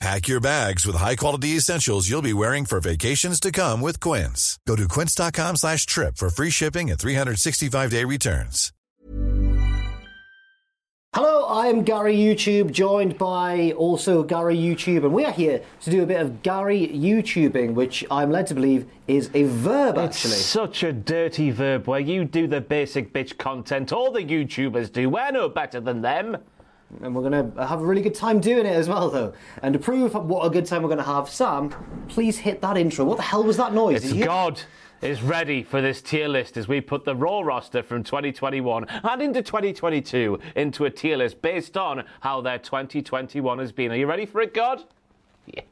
Pack your bags with high-quality essentials you'll be wearing for vacations to come with Quince. Go to quince.com slash trip for free shipping and 365-day returns. Hello, I'm Gary YouTube, joined by also Gary YouTube, and we are here to do a bit of Gary YouTubing, which I'm led to believe is a verb actually. It's such a dirty verb where you do the basic bitch content all the YouTubers do. We're no better than them. And we're going to have a really good time doing it as well, though. And to prove what a good time we're going to have, Sam, please hit that intro. What the hell was that noise? It's Did you hear- God is ready for this tier list as we put the Raw roster from 2021 and into 2022 into a tier list based on how their 2021 has been. Are you ready for it, God? Yeah.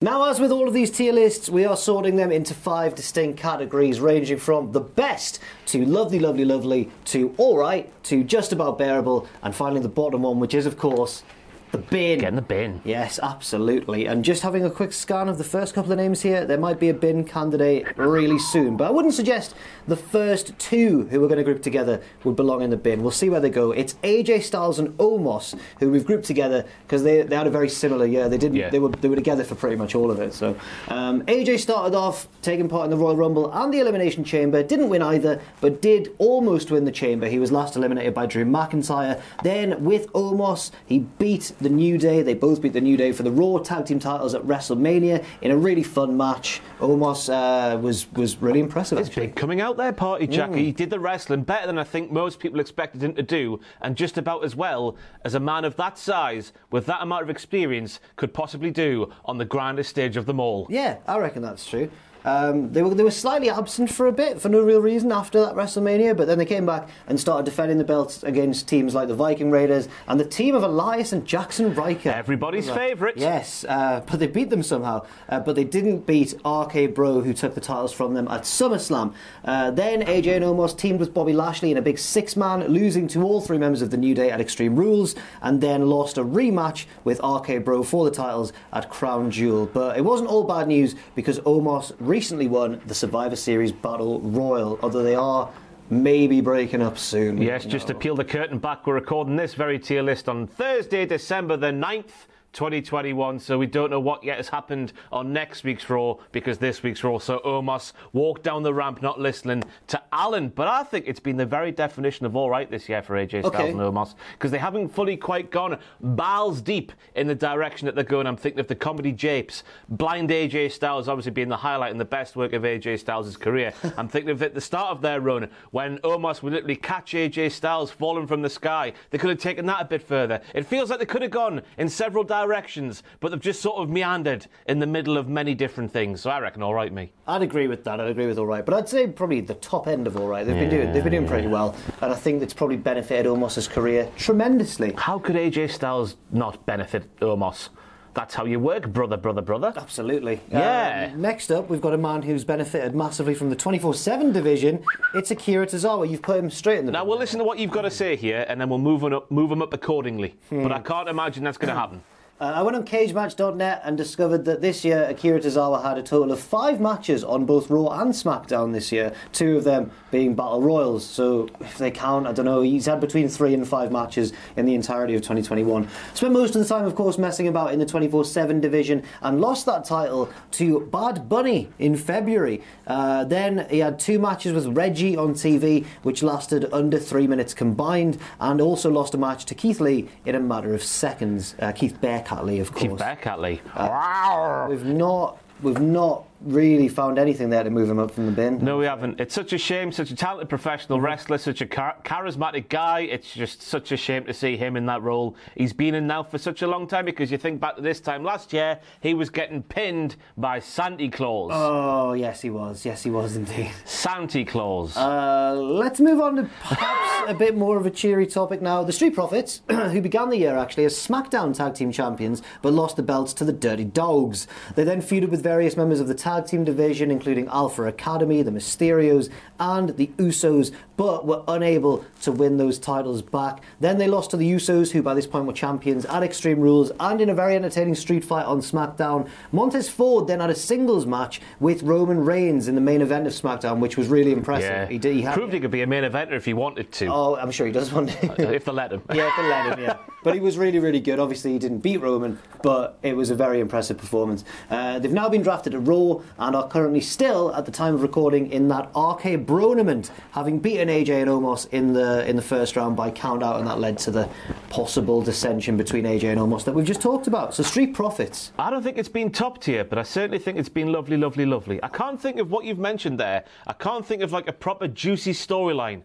Now, as with all of these tier lists, we are sorting them into five distinct categories, ranging from the best to lovely, lovely, lovely to alright to just about bearable, and finally the bottom one, which is, of course, the bin. Get in the bin. Yes, absolutely. And just having a quick scan of the first couple of names here, there might be a bin candidate really soon. But I wouldn't suggest the first two who we're going to group together would belong in the bin. We'll see where they go. It's AJ Styles and Omos who we've grouped together because they, they had a very similar year. They didn't. Yeah. They were they were together for pretty much all of it. So um, AJ started off taking part in the Royal Rumble and the Elimination Chamber. Didn't win either, but did almost win the Chamber. He was last eliminated by Drew McIntyre. Then with Omos, he beat the New Day. They both beat the New Day for the Raw Tag Team titles at WrestleMania in a really fun match. Omos uh, was was really impressive. It's actually. big coming out there party, Jack. He did the wrestling better than I think most people expected him to do, and just about as well as a man of that size, with that amount of experience, could possibly do on the grandest stage of them all. Yeah, I reckon that's true. Um, they were they were slightly absent for a bit for no real reason after that WrestleMania, but then they came back and started defending the belts against teams like the Viking Raiders and the team of Elias and Jaxson Ryker. Everybody's favourite. Yes, uh, but they beat them somehow. Uh, but they didn't beat RK Bro, who took the titles from them at SummerSlam. Uh, then AJ and Omos teamed with Bobby Lashley in a big six-man, losing to all three members of the New Day at Extreme Rules, and then lost a rematch with RK Bro for the titles at Crown Jewel. But it wasn't all bad news because Omos recently won the Survivor Series Battle Royal, although they are maybe breaking up soon. Yes, just to peel the curtain back, we're recording this very tier list on Thursday, December the 9th. 2021, so we don't know what yet has happened on next week's Raw because this week's Raw. So Omos walked down the ramp not listening to Alan, but I think it's been the very definition of all right this year for AJ Styles Okay. and Omos because they haven't fully quite gone balls deep in the direction that they're going. I'm thinking of the comedy japes, blind AJ Styles obviously being the highlight and the best work of AJ Styles' career. I'm thinking of at the start of their run when Omos would literally catch AJ Styles falling from the sky. They could have taken that a bit further. It feels like they could have gone in several directions, but they've just sort of meandered in the middle of many different things. So I reckon all right, me. I'd agree with that. I'd agree with all right, but I'd say probably the top end of all right. They've been doing they've been doing pretty well, and I think it's probably benefited Omos's career tremendously. How could AJ Styles not benefit Omos? That's how you work, brother, brother, brother. Absolutely. Yeah. Um, next up, we've got a man who's benefited massively from the 24/7 division. It's Akira Tozawa. You've put him straight in the. Now we'll listen to what you've got to say here, and then we'll move on up, move them up accordingly. Hmm. But I can't imagine that's going to happen. Uh, I went on cagematch.net and discovered that this year Akira Tozawa had a total of five matches on both Raw and SmackDown this year, two of them being Battle Royals. So if they count, I don't know, he's had between three and five matches in the entirety of 2021. Spent most of the time, of course, messing about in the 24 7 division and lost that title to Bad Bunny in February. Uh, then he had two matches with Reggie on TV, which lasted under three minutes combined, and also lost a match to Keith Lee in a matter of seconds. Uh, Keith Lee, of course. Keep back, Atley. Uh, we've not we've not really found anything there to move him up from the bin. No, we haven't. It's such a shame. Such a talented professional wrestler, such a char- charismatic guy. It's just such a shame to see him in that role. He's been in now for such a long time because you think back to this time last year, he was getting pinned by Santa Claus. Oh yes, he was. Yes, he was indeed. Santa Claus. Uh, let's move on to perhaps a bit more of a cheery topic now. The Street Profits, who began the year actually as SmackDown Tag Team Champions, but lost the belts to the Dirty Dogs. They then feuded with various members of the Tag Team division, including Alpha Academy, the Mysterios, and the Usos, but were unable to win those titles back. Then they lost to the Usos, who by this point were champions at Extreme Rules and in a very entertaining street fight on SmackDown. Montez Ford then had a singles match with Roman Reigns in the main event of SmackDown, which was really impressive. yeah. He, did, he had, Proved he could be a main eventer if he wanted to. Oh, I'm sure he does want to. if they let him. yeah, for let him, yeah. But he was really, really good. Obviously, he didn't beat Roman, but it was a very impressive performance. Uh, they've now been drafted to Raw and are currently still, at the time of recording, in that RK Bronament, having beaten AJ and Omos in the in the first round by count out, and that led to the possible dissension between AJ and Omos that we've just talked about. So, Street Profits. I don't think it's been top tier, but I certainly think it's been lovely, lovely, lovely. I can't think of what you've mentioned there. I can't think of like a proper juicy storyline.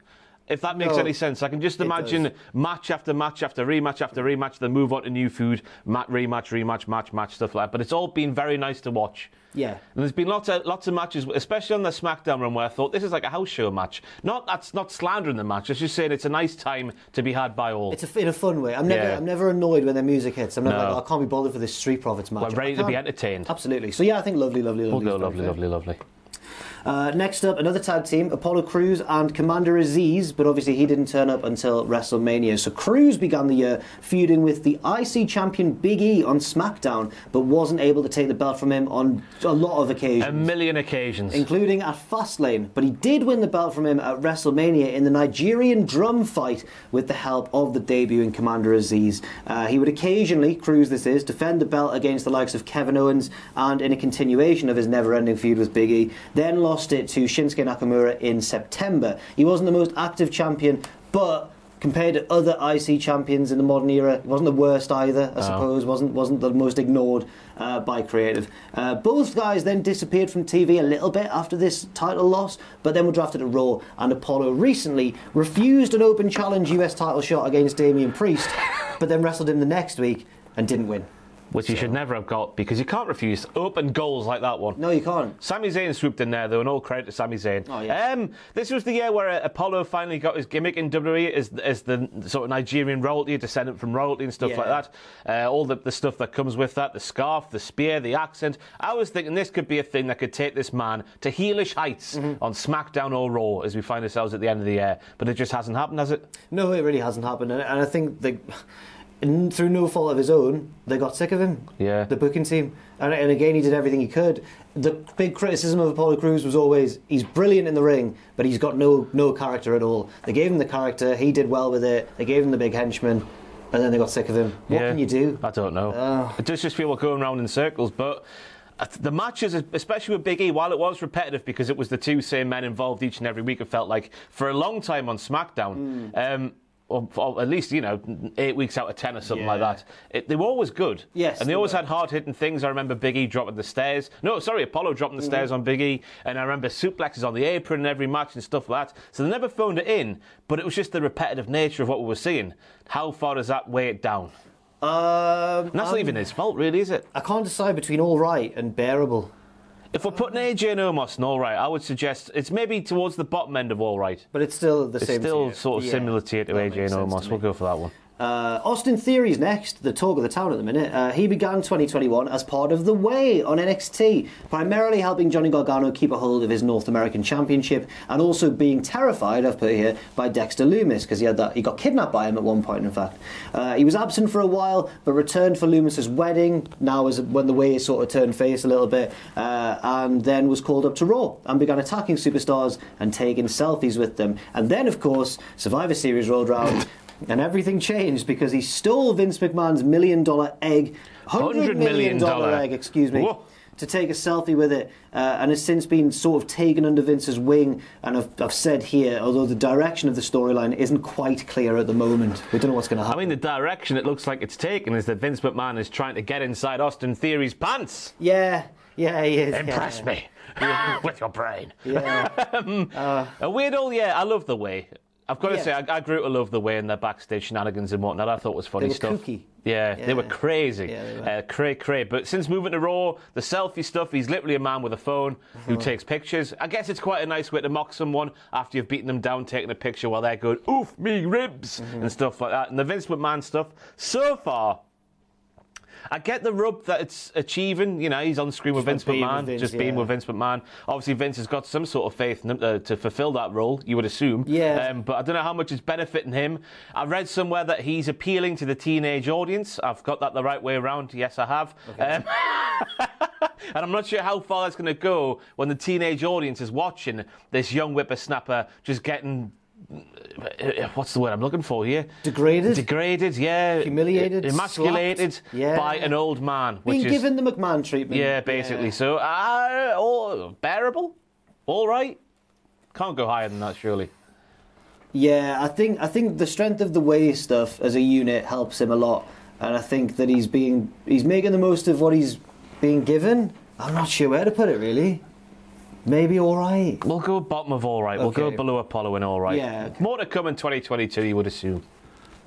If that makes No, any sense, I can just imagine match after match after rematch after rematch, then move on to new food, match, rematch, rematch, match, match, stuff like that. But it's all been very nice to watch. Yeah. And there's been lots of lots of matches, especially on the SmackDown run, where I thought this is like a house show match. Not that's not slandering the match. It's just saying it's a nice time to be had by all. It's a, in a fun way. I'm never, Yeah. I'm never annoyed when their music hits. I'm never No. like, oh, I can't be bothered for this Street Profits match. We're ready to be entertained. Absolutely. So yeah, I think lovely, lovely, We'll lovely. go is lovely, lovely, lovely. Uh, next up, another tag team, Apollo Crews and Commander Azeez, but obviously he didn't turn up until WrestleMania. So Crews began the year feuding with the IC champion Big E on SmackDown, but wasn't able to take the belt from him on a lot of occasions. A million occasions. including at Fastlane, but he did win the belt from him at WrestleMania in the Nigerian drum fight with the help of the debuting Commander Azeez. Uh, he would occasionally, Crews this is, defend the belt against the likes of Kevin Owens and in a continuation of his never-ending feud with Big E, then lost it to Shinsuke Nakamura in September. He wasn't the most active champion, but compared to other IC champions in the modern era, he wasn't the worst either, I suppose. wasn't wasn't the most ignored uh, by creative. Uh, both guys then disappeared from TV a little bit after this title loss, but then were drafted to Raw. And Apollo recently refused an open challenge US title shot against Damian Priest, but then wrestled him the next week and didn't win. Which you should never have got because you can't refuse open goals like that one. No, you can't. Sami Zayn swooped in there, though, and all credit to Sami Zayn. Oh, yes. um, this was the year where uh, Apollo finally got his gimmick in WWE as, as the sort of Nigerian royalty, descendant from royalty and stuff Yeah. like that. Uh, all the, the stuff that comes with that, the scarf, the spear, the accent. I was thinking this could be a thing that could take this man to heelish heights Mm-hmm. on SmackDown or Raw as we find ourselves at the end of the year. But it just hasn't happened, has it? No, it really hasn't happened, and, and I think they, n- through no fault of his own, they got sick of him. Yeah. The booking team, and, and again, he did everything he could. The big criticism of Apollo Crews was always he's brilliant in the ring, but he's got no no character at all. They gave him the character, he did well with it. They gave him the big henchman, and then they got sick of him. What Yeah. can you do? I don't know. Oh. It does just feel like going around in circles, but. uh, The matches, especially with Big E, while it was repetitive because it was the two same men involved each and every week, it felt like for a long time on SmackDown, Hmm. um, or, or at least you know eight weeks out of ten or something like that. It, they were always good. Yes, and they, they always were. had hard hitting things. I remember Big E dropping the stairs. No, sorry, Apollo dropping the stairs Mm-hmm. on Big E, and I remember suplexes on the apron in every match and stuff like that. So they never phoned it in, but it was just the repetitive nature of what we were seeing. How far does that weigh it down? Um, And that's not even his fault, really, is it? I can't decide between all right and bearable. If we're putting AJ and Omos in all right, I would suggest it's maybe towards the bottom end of all right. But it's still the It's same. still tier. sort of Yeah, similar tier to AJ and Omos. We'll go for that one. Uh, Austin Theory's next, the talk of the town at the minute. Uh, he began 2021 as part of The Way on NXT, primarily helping Johnny Gargano keep a hold of his North American Championship and also being terrified, I've put here, by Dexter Lumis because he had that he got kidnapped by him at one point. In fact, uh, he was absent for a while, but returned for Lumis's wedding. Now is when The Way sort of turned face a little bit, uh, and then was called up to Raw and began attacking superstars and taking selfies with them. And then, of course, Survivor Series rolled around. And everything changed because he stole Vince McMahon's million dollar egg, hundred million dollar egg, excuse me, Whoa. to take a selfie with it, uh, and has since been sort of taken under Vince's wing. And I've, I've said here, although the direction of the storyline isn't quite clear at the moment, we don't know what's going to happen. I mean, the direction it looks like it's taken is that Vince McMahon is trying to get inside Austin Theory's pants. yeah, yeah, he is. Impress yeah. me with your brain. Yeah, A weird old, yeah, I love the way. I've got to Yeah. say, I, I grew to love the way in their backstage shenanigans and whatnot. I thought was funny stuff. kooky. Yeah, they were Yeah. crazy. Yeah, they were. Uh, cray, cray. But since moving to Raw, the selfie stuff, he's literally a man with a phone who Uh-huh. takes pictures. I guess it's quite a nice way to mock someone after you've beaten them down, taking a picture while they're going, oof, me ribs, Mm-hmm. and stuff like that. And the Vince McMahon stuff, so far, I get the rub that it's achieving. You know, he's on screen with Vince Just being with McMahon, Vince, just being with Vince McMahon. Obviously, Vince has got some sort of faith in him uh, to fulfill that role, you would assume. Yeah. Um, but I don't know how much is benefiting him. I read somewhere that he's appealing to the teenage audience. I've got that the right way around. Yes, I have. Um, and I'm not sure how far that's going to go when the teenage audience is watching this young whippersnapper just getting. Uh, What's the word I'm looking for here? Degraded? Degraded, yeah. Humiliated, Emasculated yeah. by an old man. Which being is, given the McMahon treatment. yeah, basically. So, uh, all, bearable, all right. Can't go higher than that, surely. Yeah, I think I think the strength of the way stuff as a unit helps him a lot, and I think that he's being he's making the most of what he's being given. I'm not sure where to put it really. Maybe all right. We'll go bottom of all right. We'll go Okay. below Apollo and all right. Yeah, okay. More to come in 2022, you would assume.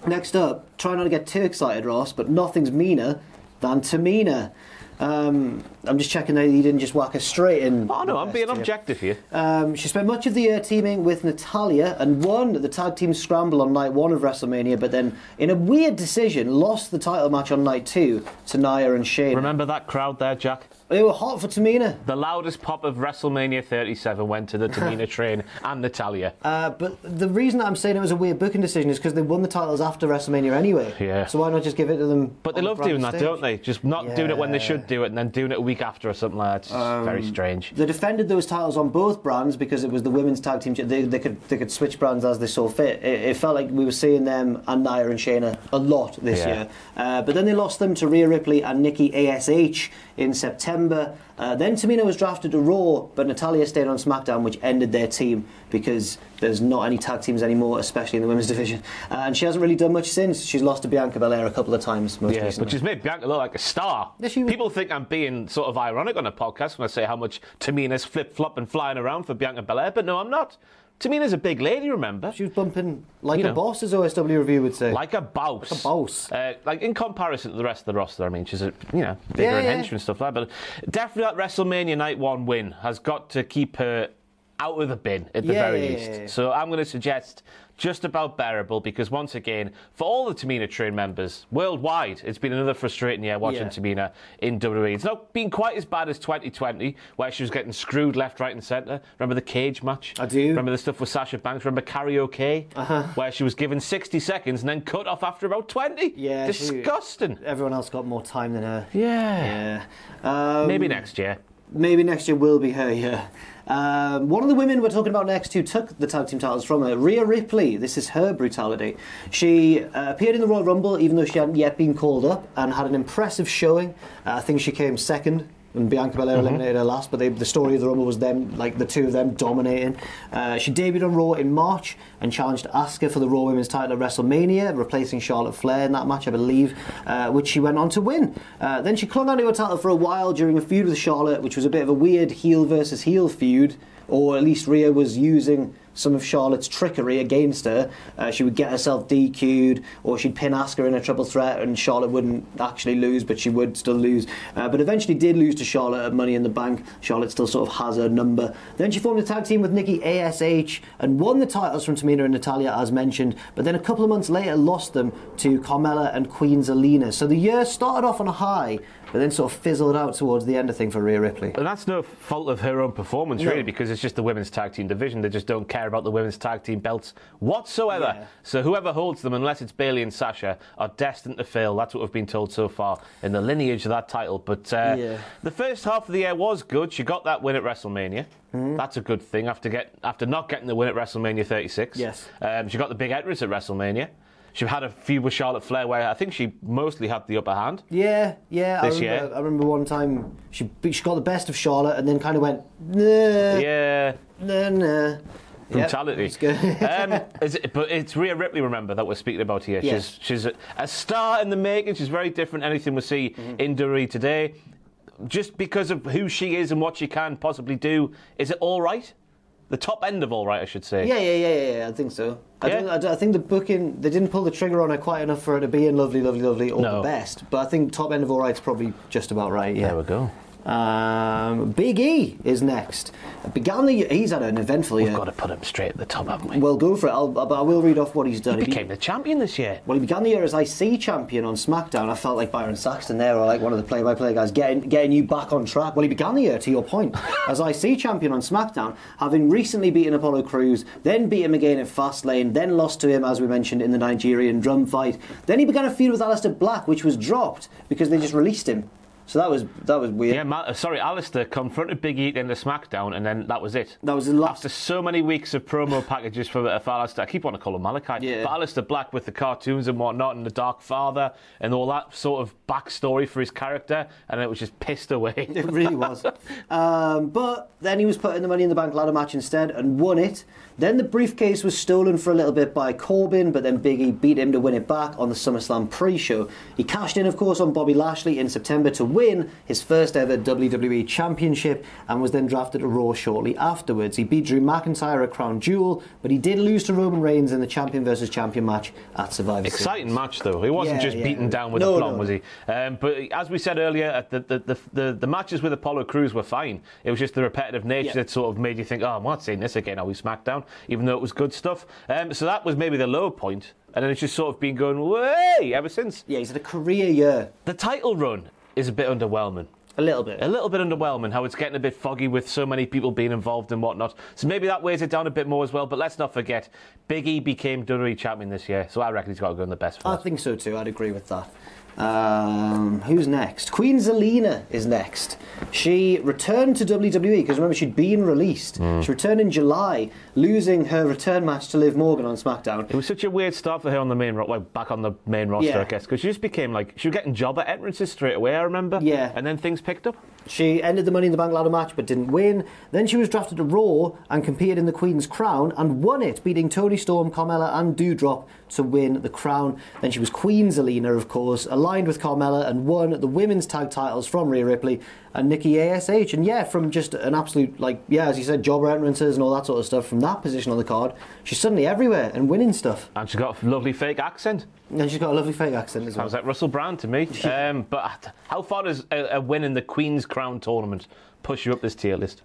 Next up, try not to get too excited, Ross, but nothing's meaner than Tamina. Um, I'm just checking that you didn't just whack her straight in. Oh, no, I'm best being here. objective here. Um, she spent much of the year teaming with Natalya and won the tag team scramble on night one of WrestleMania, but then, in a weird decision, lost the title match on night two to Nia and Shane. Remember that crowd there, Jack? They were hot for Tamina. The loudest pop of WrestleMania 37 went to the Tamina train and Natalya. Uh, but the reason I'm saying it was a weird booking decision is because they won the titles after WrestleMania anyway. Yeah. So why not just give it to them? But they the love brand doing that, stage? don't they? Just not doing it when they should do it and then doing it a week after or something like that. It's just very strange. They defended those titles on both brands because it was the women's tag team. They, they could they could switch brands as they saw fit. It, it felt like we were seeing them and Nia and Shayna a lot this Yeah. year. Uh, but then they lost them to Rhea Ripley and Nikki Ash in September. Uh, then Tamina was drafted to Raw, but Natalya stayed on SmackDown, which ended their team because there's not any tag teams anymore, especially in the women's division. Uh, and she hasn't really done much since. She's lost to Bianca Belair a couple of times, most Yeah, recently. which has made Bianca look like a star. Yeah, she People think I'm being sort of ironic on a podcast when I say how much Tamina's flip flop and flying around for Bianca Belair, but no, I'm not. Tamina's a big lady, remember? She was bumping like You a know. boss, as OSW review would say. Like a bouse. Like a bouse. Uh, like in comparison to the rest of the roster, I mean, she's a you know bigger Yeah, and yeah. henchman and stuff like that. But definitely that WrestleMania Night One win has got to keep her out of the bin at the Yeah, very least. So I'm going to suggest just about bearable because once again, for all the Tamina train members worldwide, it's been another frustrating year watching Yeah. Tamina in WWE. It's not been quite as bad as 2020, where she was getting screwed left, right, and centre. Remember the cage match? I do. Remember the stuff with Sasha Banks? Remember karaoke, Uh-huh. where she was given 60 seconds and then cut off after about 20? Yeah, she- disgusting. Everyone else got more time than her. Yeah. Yeah. Um, Maybe next year. Maybe next year will be her year. Um, one of the women we're talking about next who took the tag team titles from her, Rhea Ripley. This is her brutality. She uh, appeared in the Royal Rumble even though she hadn't yet been called up and had an impressive showing. Uh, I think she came second. And Bianca Belair eliminated her last, but they, the story of the Rumble was them, like the two of them dominating. Uh, she debuted on Raw in March and challenged Asuka for the Raw Women's title at WrestleMania, replacing Charlotte Flair in that match, I believe, uh, which she went on to win. Uh, then she clung onto her title for a while during a feud with Charlotte, which was a bit of a weird heel versus heel feud, or at least Rhea was using some of Charlotte's trickery against her. Uh, she would get herself DQ'd, or she'd pin Asuka in a triple threat, and Charlotte wouldn't actually lose, but she would still lose. Uh, but eventually did lose to Charlotte at Money in the Bank. Charlotte still sort of has her number. Then she formed a tag team with Nikki ASH and won the titles from Tamina and Natalya, as mentioned. But then a couple of months later, lost them to Carmella and Queen Zelina. So the year started off on a high, but then sort of fizzled out towards the end of thing for Rhea Ripley. And that's no fault of her own performance, No. really, because it's just the women's tag team division. They just don't care about the women's tag team belts whatsoever. Yeah. So whoever holds them, unless it's Bayley and Sasha, are destined to fail. That's what we've been told so far in the lineage of that title. But uh, Yeah. the first half of the year was good. She got that win at WrestleMania. Mm-hmm. That's a good thing after get after not getting the win at WrestleMania 36. Yes. Um, she got the big entrance at WrestleMania. She had a feud with Charlotte Flair where I think she mostly had the upper hand. Yeah, yeah. I This remember, year? I remember one time she she got the best of Charlotte and then kind of went nah, Yeah. nah, nah. brutality. Yep, it's good. um, is it, but it's Rhea Ripley, remember, that we're speaking about here. Yes. She's, she's a, a star in the making. She's very different than anything we see Mm-hmm. in Dury today. Just because of who she is and what she can possibly do, is it all right? The top end of all right, I should say. Yeah, yeah, yeah, yeah, yeah. I think so. I, Yeah? I, I think the booking they didn't pull the trigger on her quite enough for her to be in lovely, lovely, lovely or No. the best. But I think top end of all right's probably just about right. Yeah. There we go. Um, Big E is next. Began the year, he's had an eventful year. We've got to put him straight at the top, haven't we? Well, go for it. I'll, but I will read off what he's done. he He be- became the champion this year. Well, he began the year as IC champion on SmackDown. I felt like Byron Saxton there, or like one of the play-by-play guys, getting getting you back on track. Well, he began the year, to your point, as IC champion on SmackDown, having recently beaten Apollo Crews, then beat him again at Fastlane, then lost to him, as we mentioned, in the Nigerian drum fight. Then he began a feud with Aleister Black, which was dropped because they just released him. So that was that was weird. Yeah, Ma- uh, sorry, Aleister confronted Big E in the SmackDown, and then that was it. That was the last. After so many weeks of promo packages for, for Aleister, I keep wanting to call him Malakai, Yeah. but Aleister Black with the cartoons and whatnot, and the Dark Father, and all that sort of backstory for his character, and it was just pissed away. It really was. Um, but then he was put in the Money in the Bank ladder match instead and won it. Then the briefcase was stolen for a little bit by Corbin, but then Biggie beat him to win it back on the SummerSlam pre-show. He cashed in, of course, on Bobby Lashley in September to win his first ever WWE Championship and was then drafted to Raw shortly afterwards. He beat Drew McIntyre at Crown Jewel, but he did lose to Roman Reigns in the champion versus champion match at Survivor Series. Exciting match though. He wasn't Yeah, just yeah. beaten down with No, a plum, no. was he? Um, but as we said earlier, uh, the, the, the, the, the matches with Apollo Crews were fine. It was just the repetitive nature Yeah. that sort of made you think, oh, I'm not seeing this again. Are we SmackDown? Even though it was good stuff. Um, so that was maybe the low point, and then it's just sort of been going way ever since. Yeah, he's had a career year. The title run is a bit underwhelming. A little bit. A little bit underwhelming how it's getting a bit foggy with so many people being involved and whatnot. So maybe that weighs it down a bit more as well. But let's not forget, Big E became WWE champion this year, so I reckon he's got to go in the best for I think so too. I'd agree with that. Um, who's next? Queen Zelina is next. She returned to WWE because remember she'd been released. Hmm. She returned in July, losing her return match to Liv Morgan on SmackDown. It was such a weird start for her on the main ro- well, back on the main roster, Yeah. I guess, because she just became like she was getting jobber entrances straight away. I remember. Yeah. And then things picked up. She ended the Money in the Bank ladder match but didn't win. Then she was drafted to Raw and competed in the Queen's Crown and won it, beating Toni Storm, Carmella, and Doudrop to win the crown. Then she was Queen Zelina, of course, aligned with Carmella and won the women's tag titles from Rhea Ripley and Nikki ASH. And yeah, from just an absolute, like, yeah, as you said, job entrances and all that sort of stuff, from that position on the card, she's suddenly everywhere and winning stuff. And she's got a lovely fake accent. And she's got a lovely fake accent as well. Sounds like Russell Brand to me. um, but how far does a, a win in the Queen's Crown tournament push you up this tier list?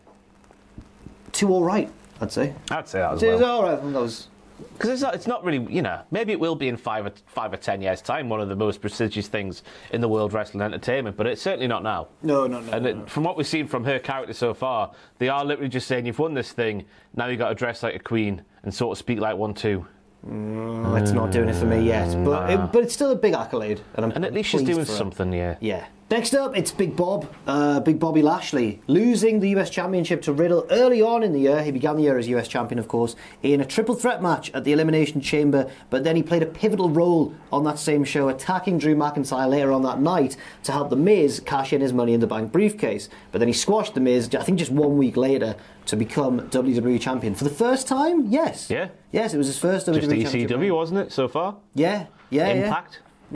Two all right, I'd say. I'd say that as well. all right. That was Because it's not, it's not really, you know, maybe it will be in five or, five or ten years' time, one of the most prestigious things in the world wrestling entertainment, but it's certainly not now. No, no, no, And no, it, from what we've seen from her character so far, they are literally just saying, you've won this thing, now you've got to dress like a queen and sort of speak like one too. Mm, it's not doing it for me yet, but it, but it's still a big accolade, and I'm And at least she's doing something, yeah. Yeah. Next up, it's Big Bob, uh, Big Bobby Lashley, losing the US Championship to Riddle early on in the year. He began the year as US Champion, of course, in a triple threat match at the Elimination Chamber, but then he played a pivotal role on that same show, attacking Drew McIntyre later on that night to help The Miz cash in his Money in the Bank briefcase. But then he squashed The Miz, I think just one week later, to become WWE Champion. For the first time, yes. Yeah. Yes, it was his first WWE Just Championship. ECW, wasn't it, so far? Yeah, yeah, yeah.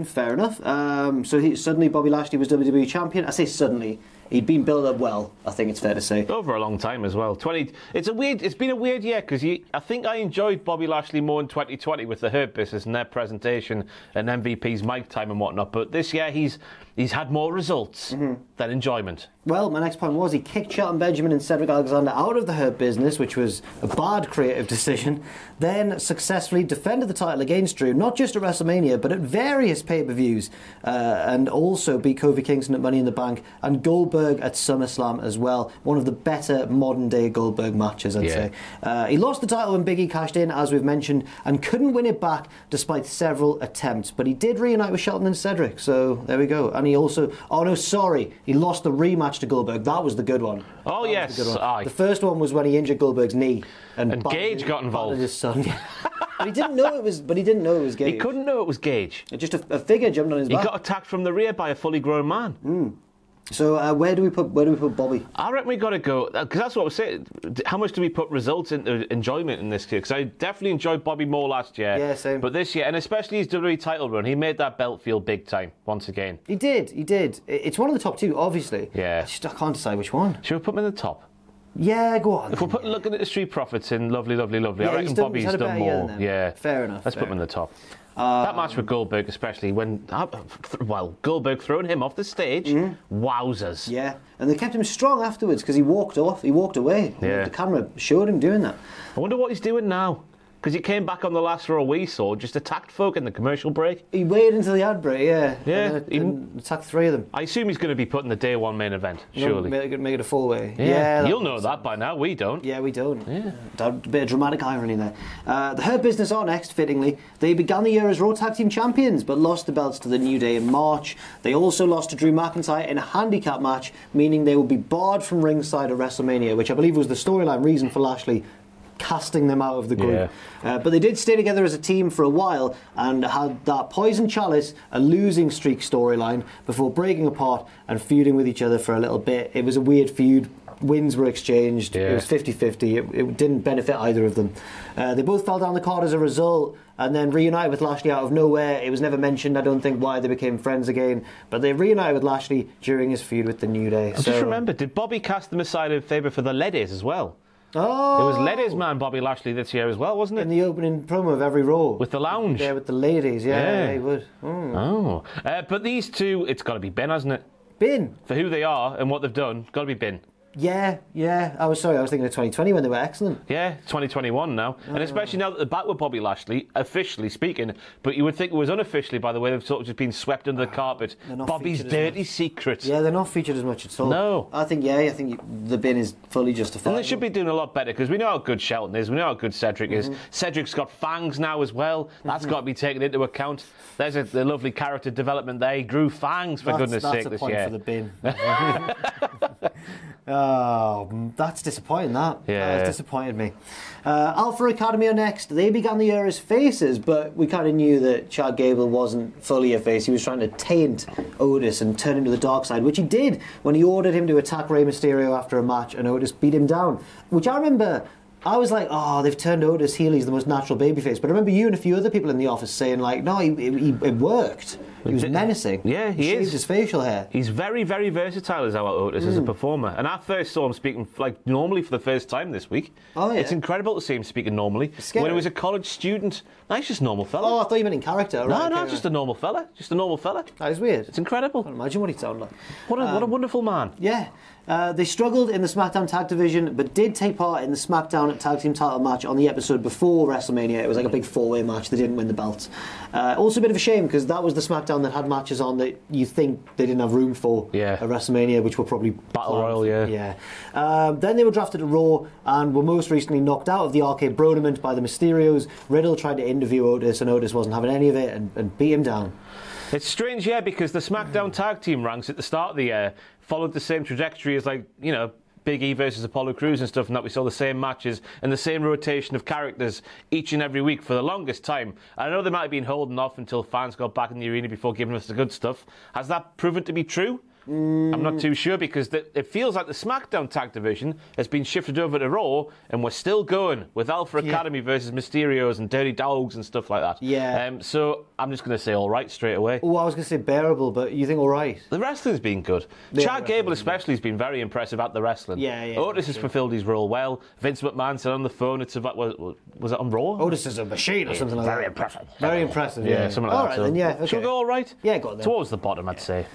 Fair enough. Um, so he, suddenly Bobby Lashley was WWE champion. I say suddenly. he'd been built up well. I think it's fair to say. over a long time as well. Twenty. It's a weird. It's been a weird year because I think I enjoyed Bobby Lashley more in 2020 with the Hurt Business and their presentation and MVP's mic time and whatnot. But this year he's he's had more results Mm-hmm. than enjoyment. Well, my next point was he kicked Shelton Benjamin and Cedric Alexander out of the Hurt business, which was a bad creative decision, then successfully defended the title against Drew, not just at WrestleMania, but at various pay per views, uh, and also beat Kofi Kingston at Money in the Bank and Goldberg at SummerSlam as well. One of the better modern day Goldberg matches, I'd Yeah. say. Uh, he lost the title when Biggie cashed in, as we've mentioned, and couldn't win it back despite several attempts. But he did reunite with Shelton and Cedric, so there we go. And he also, oh no, sorry, he lost the rematch to Goldberg. That was the good one. Oh, That yes, the, one. the first one was when he injured Goldberg's knee, and, And Gage got involved. His son. but he didn't know it was. But he didn't know it was Gage. He couldn't know it was Gage. Just a, a figure jumped on his He back. He got attacked from the rear by a fully grown man. Mm. So uh, where do we put? Where do we put Bobby? I reckon we got to go because that's what I was saying. How much do we put results into enjoyment in this year? Because I definitely enjoyed Bobby more last year. Yeah, same. But this year, and especially his WWE title run, he made that belt feel big time once again. He did. He did. It's one of the top two, obviously. Yeah. I, just, I can't decide which one. Should we put him in the top? Yeah, go on. If we're put, looking at the street profits in Lovely, Lovely, Lovely, Yeah, I reckon done- Bobby's done more. Yeah, Fair enough, Let's fair put him in the top. That match with Goldberg, especially when, uh, well, Goldberg throwing him off the stage, wowzers. Mm-hmm. Yeah, and they kept him strong afterwards because he walked off. He walked away. Yeah. The camera showed him doing that. I wonder what he's doing now. Because he came back on the last row we saw, just attacked folk in the commercial break. He waited until the ad break, yeah. Yeah, And, he- and attacked three of them. I assume he's going to be put in the day one main event, surely. Make it, make it a full way. yeah, that you'll know that by now. We don't. Yeah, we don't. Yeah. A bit of dramatic irony there. Uh, the Hurt Business are next, fittingly. They began the year as Raw Tag Team Champions, but lost the belts to the New Day in March. They also lost to Drew McIntyre in a handicap match, meaning they will be barred from ringside at WrestleMania, which I believe was the storyline reason for Lashley casting them out of the group. Uh, but they did stay together as a team for a while and had that Poison Chalice, a losing streak storyline, before breaking apart and feuding with each other for a little bit. It was a weird feud. Wins were exchanged. It was 50 50. It, it didn't benefit either of them. Uh, they both fell down the card as a result and then reunited with Lashley out of nowhere. It was never mentioned, I don't think, why they became friends again. But they reunited with Lashley during his feud with the New Day. I just remember, did Bobby cast them aside in favour for the Ladies as well? Oh! It was Ladies man Bobby Lashley this year as well, wasn't it? In the opening promo of every Raw. With the lounge. Yeah, with the ladies. Yeah, Yeah. yeah he would. Mm. Oh. Uh, but these two, it's got to be Ben, hasn't it? Bin. For who they are and what they've done, got to be Ben. Yeah, yeah. I was sorry, I was thinking of 2020 when they were excellent. Yeah, 2021 now. Oh. And especially now that they're back with Bobby Lashley, officially speaking, but you would think it was unofficially by the way they've sort of just been swept under the carpet. Not Bobby's dirty secret. Yeah, they're not featured as much at all. No. I think, yeah, I think the bin is fully justified. And they should be doing a lot better because we know how good Shelton is. We know how good Cedric is. Mm-hmm. Cedric's got fangs now as well. That's got to be taken into account. There's a, lovely character development there. He grew fangs for that's, goodness that's sake a this point year. for the bin. oh, that's disappointing. That Yeah. that's disappointed me. Uh, Alpha Academy are next. They began the year as faces, but we kind of knew that Chad Gable wasn't fully a face. He was trying to taint Otis and turn him to the dark side, which he did when he ordered him to attack Rey Mysterio after a match, and Otis beat him down. Which I remember. I was like, oh, they've turned Otis heel. He's the most natural babyface. But I remember you and a few other people in the office saying, like, no, he, he, it worked. He was menacing. Yeah, he shaved is. his facial hair. He's very, very versatile as our Otis as a Mm. performer. And I first saw him speaking like normally for the first time this week. Oh, yeah. It's incredible to see him speaking normally. scary. When he was a college student, no, he's just a normal fella. Oh, I thought you meant in character. no, right, no, okay, just right. a normal fella. Just a normal fella. That is weird. It's incredible. I can't imagine what he sounded like. What a, what a wonderful man. Yeah. Uh, they struggled in the SmackDown Tag Division, but did take part in the SmackDown Tag Team title match on the episode before WrestleMania. It was like a big four way match. They didn't win the belts. Uh, also, a bit of a shame because that was the SmackDown that had matches on that you think they didn't have room for Yeah. at WrestleMania, which were probably Battle. Royal, yeah. Yeah. Um, then they were drafted to Raw and were most recently knocked out of the RK Bronament by the Mysterios. Riddle tried to interview Otis, and Otis wasn't having any of it and, and beat him down. It's strange, yeah, because the SmackDown tag team ranks at the start of the year followed the same trajectory as, like, you know, Big E versus Apollo Crews and stuff, and that we saw the same matches and the same rotation of characters each and every week for the longest time. I know they might have been holding off until fans got back in the arena before giving us the good stuff. Has that proven to be true? I'm not too sure because the, it feels like the SmackDown tag division has been shifted over to Raw, and we're still going with Alpha Academy versus Mysterios and Dirty Dogs and stuff like that. Yeah. Um, so I'm just going to say all right straight away. Oh, I was going to say bearable, but you think all right? The wrestling's been good. Yeah, Chad Gable especially has been very impressive at the wrestling. Yeah, yeah, Otis has fulfilled his role well. Vince McMahon said on the phone, "It's about was, was it on Raw? Otis is a machine or something like very that. Very impressive. Very impressive. Yeah, Yeah, something like All that. right so- then, yeah. Okay. we go all right? Yeah, go on then. Towards the bottom, I'd say.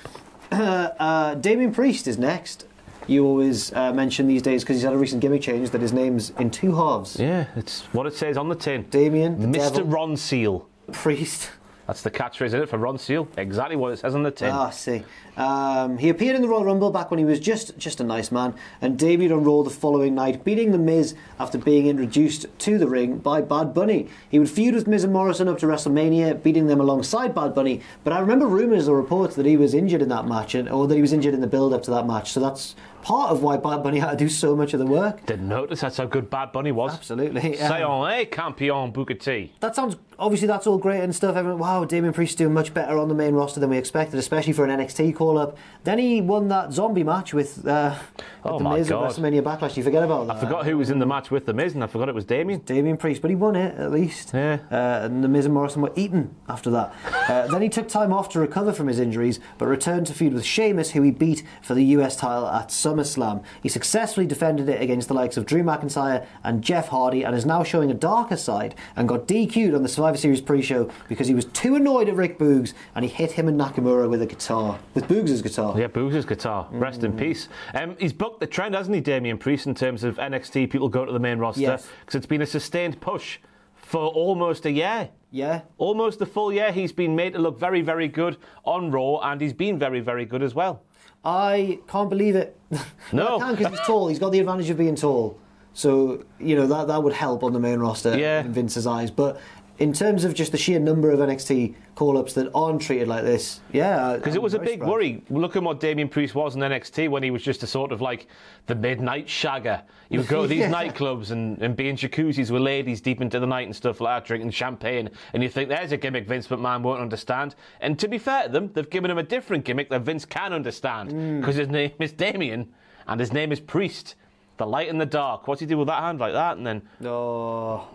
Uh, Damian Priest is next. You always uh, mention these days because he's had a recent gimmick change that his name's in two halves. Yeah, it's what it says on the tin. Damian, Mr. devil. Ronseal. Priest. That's the catchphrase, isn't it, for Ronseal? Exactly what it says on the tin. Ah, I see. Um, he appeared in the Royal Rumble back when he was just just a nice man and debuted on Raw the following night, beating The Miz after being introduced to the ring by Bad Bunny. He would feud with Miz and Morrison up to WrestleMania, beating them alongside Bad Bunny. But I remember rumours or reports that he was injured in that match, or that he was injured in the build-up to that match. So that's part of why Bad Bunny had to do so much of the work. Didn't notice that's how good Bad Bunny was. Absolutely. Say on, eh, campion Booker T. That sounds obviously that's all great and stuff. Everyone, wow, Damian Priest doing much better on the main roster than we expected, especially for an NXT call up. Then he won that zombie match with, uh, Oh the my Miz God. at WrestleMania Backlash. You forget about that. I forgot who was in the match with The Miz, and I forgot it was Damian. Damian Priest, but he won it at least. Yeah. Uh, and the Miz and Morrison were eaten after that. Uh, then he took time off to recover from his injuries, but returned to feud with Sheamus, who he beat for the US title at SummerSlam. He successfully defended it against the likes of Drew McIntyre and Jeff Hardy, and is now showing a darker side. And got DQ'd on the Survivor Series pre-show because he was too annoyed at Rick Boogs, and he hit him and Nakamura with a guitar, with Boogs' guitar. Yeah, Boogs' guitar. Rest Mm. in peace. Um, he's bucked the trend, hasn't he, Damian Priest, in terms of NXT people going to the main roster? Yes. Because it's been a sustained push for almost a year. Yeah. Almost a full year. He's been made to look very, very good on Raw, and he's been very, very good as well. I can't believe it. No. I can because he's tall. He's got the advantage of being tall. So, you know, that, that would help on the main roster Yeah. in Vince's eyes. But in terms of just the sheer number of NXT call ups that aren't treated like this, yeah. Because it was a big worry. Look at what Damian Priest was in NXT when he was just a sort of like the midnight shagger. He would go to these Yeah. nightclubs and, and be in jacuzzis with ladies deep into the night and stuff like that, drinking champagne. And you think there's a gimmick Vince McMahon won't understand. And to be fair to them, they've given him a different gimmick that Vince can understand. Mm. Because his name is Damian and his name is Priest. The light and the dark. What's he do with that hand like that? And then Oh.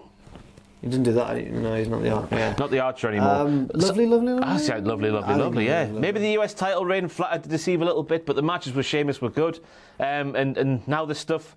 He didn't do that. No, he's not the art. Yeah. not the archer anymore. Um, lovely, lovely, lovely. Said lovely, lovely, I lovely, yeah. lovely, lovely. Maybe the US title reign flattered to deceive a little bit, but the matches with Sheamus were good. Um, and, and now the stuff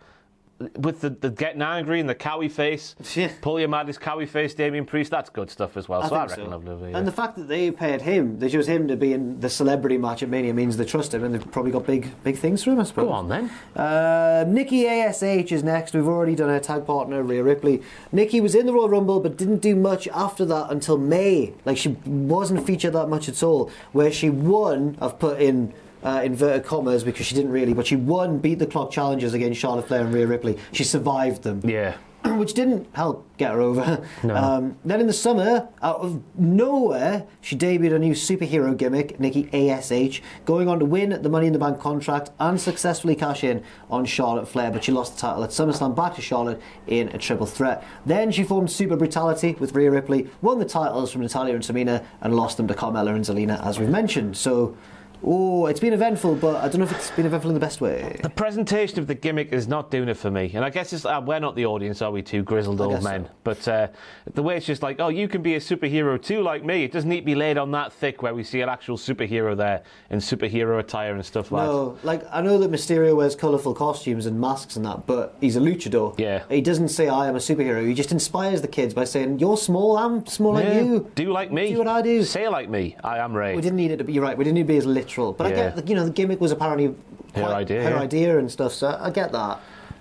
with the, the getting angry and the cowie face, Yeah. pull your madness cowie face, Damian Priest, that's good stuff as well. so I reckon so. lovely. yeah. And the fact that they paired him, they chose him to be in the celebrity match at Mania means they trust him and they've probably got big big things for him, I suppose. Go on then. Uh, Nikki ASH is next. We've already done her tag partner, Rhea Ripley. Nikki was in the Royal Rumble but didn't do much after that until May. Like she wasn't featured that much at all. Where she won, I've put in uh, inverted commas because she didn't really, but she won, beat the clock challenges against Charlotte Flair and Rhea Ripley. She survived them Yeah. which didn't help get her over. Um, then in the summer, out of nowhere, she debuted a new superhero gimmick, Nikki ASH, going on to win the Money in the Bank contract and successfully cash in on Charlotte Flair. But she lost the title at SummerSlam back to Charlotte in a triple threat. Then she formed Super Brutality with Rhea Ripley, won the titles from Natalya and Tamina, and lost them to Carmella and Zelina, as we've mentioned. So. Oh, it's been eventful, but I don't know if it's been eventful in the best way. The presentation of the gimmick is not doing it for me, and I guess it's, uh, we're not the audience, are we? Two grizzled old men, so. but uh, the way it's just like, oh, you can be a superhero too, like me. It doesn't need to be laid on that thick, where we see an actual superhero there in superhero attire and stuff like. that. No, like I know that Mysterio wears colourful costumes and masks and that, but he's a luchador. Yeah. He doesn't say I am a superhero. He just inspires the kids by saying, "You're small. I'm small like you. Do like me. Do what I do." Say like me. I am Rey. We didn't need it to be. You're right. We didn't need to be as literal. But I get, you know, the gimmick was apparently Her idea, her yeah. idea and stuff. So I get that.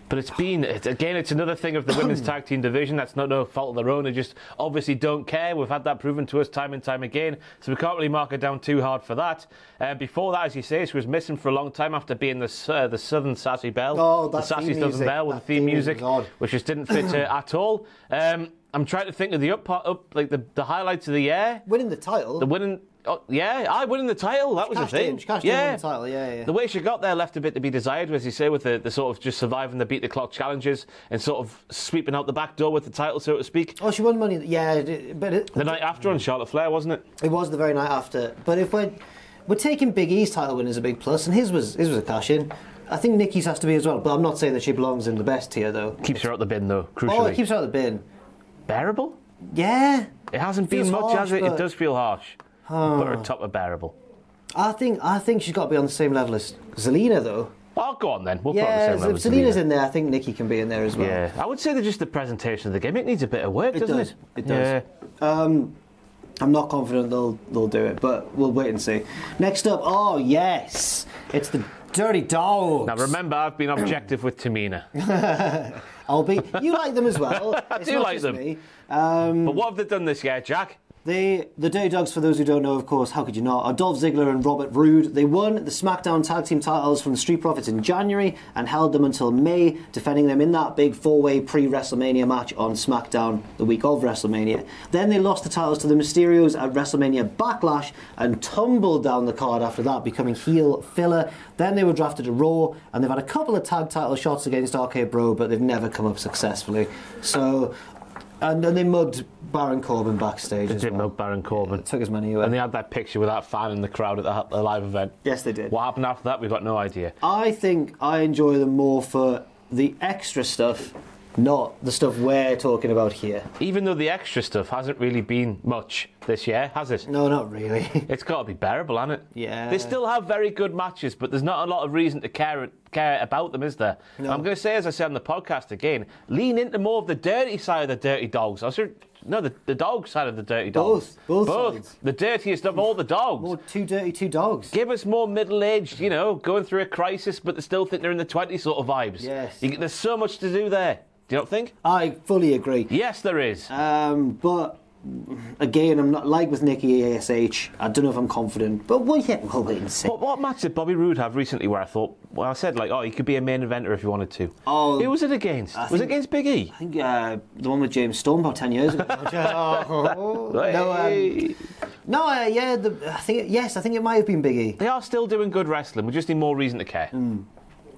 But it's been, it's, again, it's another thing of the women's tag team division. That's not no fault of their own. They just obviously don't care. We've had that proven to us time and time again. So we can't really mark her down too hard for that. Uh, before that, as you say, she was missing for a long time after being the, uh, the Southern Sassy Belle. Oh, the Sassy theme Southern music. Belle with the theme theme music, which just didn't fit her at all. Um, I'm trying to think of the up, part, up like the, the highlights of the year. Winning the title. The winning, oh, yeah, I winning the title. That was the thing. in, she cashed yeah, the title, yeah, yeah. The way she got there left a bit to be desired, as you say, with the, the sort of just surviving the beat the clock challenges and sort of sweeping out the back door with the title, so to speak. oh, she won money. Yeah, but it, The night after on Charlotte Flair, wasn't it? It was the very night after. But if we're we're taking Big E's title win as a big plus, and his was his was a cash in. I think Nikki's has to be as well, but I'm not saying that she belongs in the best tier though. Keeps her out the bin though, oh, crucially. Oh, it keeps her out of the bin. bearable? Yeah, It hasn't been Feels much, harsh, has it? It does feel harsh. Put her top of bearable. I think I think she's got to be on the same level as Zelina though. Oh, go on then. We'll put her on the same level Zelina's Zelina. in there, I think Nikki can be in there as well. Yeah, I would say that just the presentation of the gimmick needs a bit of work, It doesn't does, it? it does. Yeah. I'm not confident they'll they'll do it, but we'll wait and see. Next up, oh yes, it's the Dirty Dogs. Now remember, I've been objective with Tamina. I'll be. You like them as well. I It's do not like just them. Me. Um, But what have they done this year, Jack? The the Dirty Dogs, for those who don't know, of course, how could you not? Are Dolph Ziggler and Robert Roode. They won the SmackDown Tag Team titles from the Street Profits in January and held them until May, defending them in that big four-way pre-WrestleMania match on SmackDown the week of WrestleMania. Then they lost the titles to the Mysterios at WrestleMania Backlash and tumbled down the card after that, becoming heel filler. Then they were drafted to Raw, and they've had a couple of tag title shots against RK Bro, but they've never come up successfully. So. Uh, and then they mugged Baron Corbin backstage. as Did well. mug Baron Corbin. Took his money away. And they had that picture with that fan in the crowd at the, the live event. Yes, they did. What happened after that, we've got no idea. I think I enjoy them more for the extra stuff, not the stuff we're talking about here. Even though the extra stuff hasn't really been much this year, has it? No, not really. It's got to be bearable, hasn't it? Yeah. They still have very good matches, but there's not a lot of reason to care care about them, is there? No. I'm going to say, as I said on the podcast again, lean into more of the dirty side of the dirty dogs. I should, no, the, the dog side of the dirty dogs. Both, both sides. The dirtiest of all the dogs. more too dirty, two dogs. Give us more middle-aged, you know, going through a crisis, but they still think they're in the 20s sort of vibes. Yes. You, there's so much to do there. Do you not think? I fully agree. Yes, there is. Um, but again, I'm not like with Nikki Ash. I don't know if I'm confident, but well, yeah, we'll wait and see. What, what match did Bobby Roode have recently where I thought, well, I said, like, oh, he could be a main eventer if he wanted to? Oh, Who was it against? I Was it against Big E? I think uh, the one with James Storm about ten years ago. Oh, no, um, no, uh, yeah, the, I think yes, I think it might have been Big E. They are still doing good wrestling. We just need more reason to care.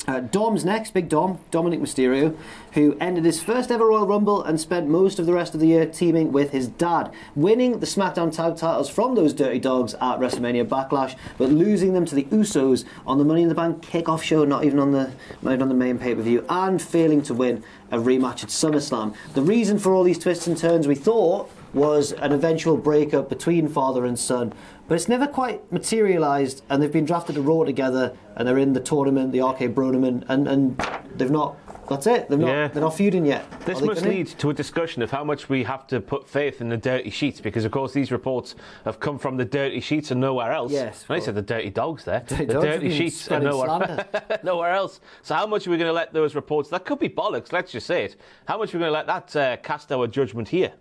Uh, Dom's next, Big Dom, Dominic Mysterio, who ended his first ever Royal Rumble and spent most of the rest of the year teaming with his dad, winning the SmackDown tag titles from those Dirty Dogs at WrestleMania Backlash, but losing them to the Usos on the Money in the Bank kickoff show, not even on the not even on the main pay per view, and failing to win a rematch at SummerSlam. The reason for all these twists and turns, we thought, was an eventual breakup between father and son. But it's never quite materialised, and they've been drafted to Raw together, and they're in the tournament, the RK Bronament, and, and they've not. That's it. They're not. Yeah. They're not feuding yet. This must lead to a discussion of how much we have to put faith in the dirty sheets because, of course, these reports have come from the dirty sheets and nowhere else. Yes, I said the dirty dogs there. Dirty the dogs dirty sheets and nowhere, nowhere else. So, how much are we going to let those reports? That could be bollocks. Let's just say it. How much are we going to let that uh, cast our judgment here?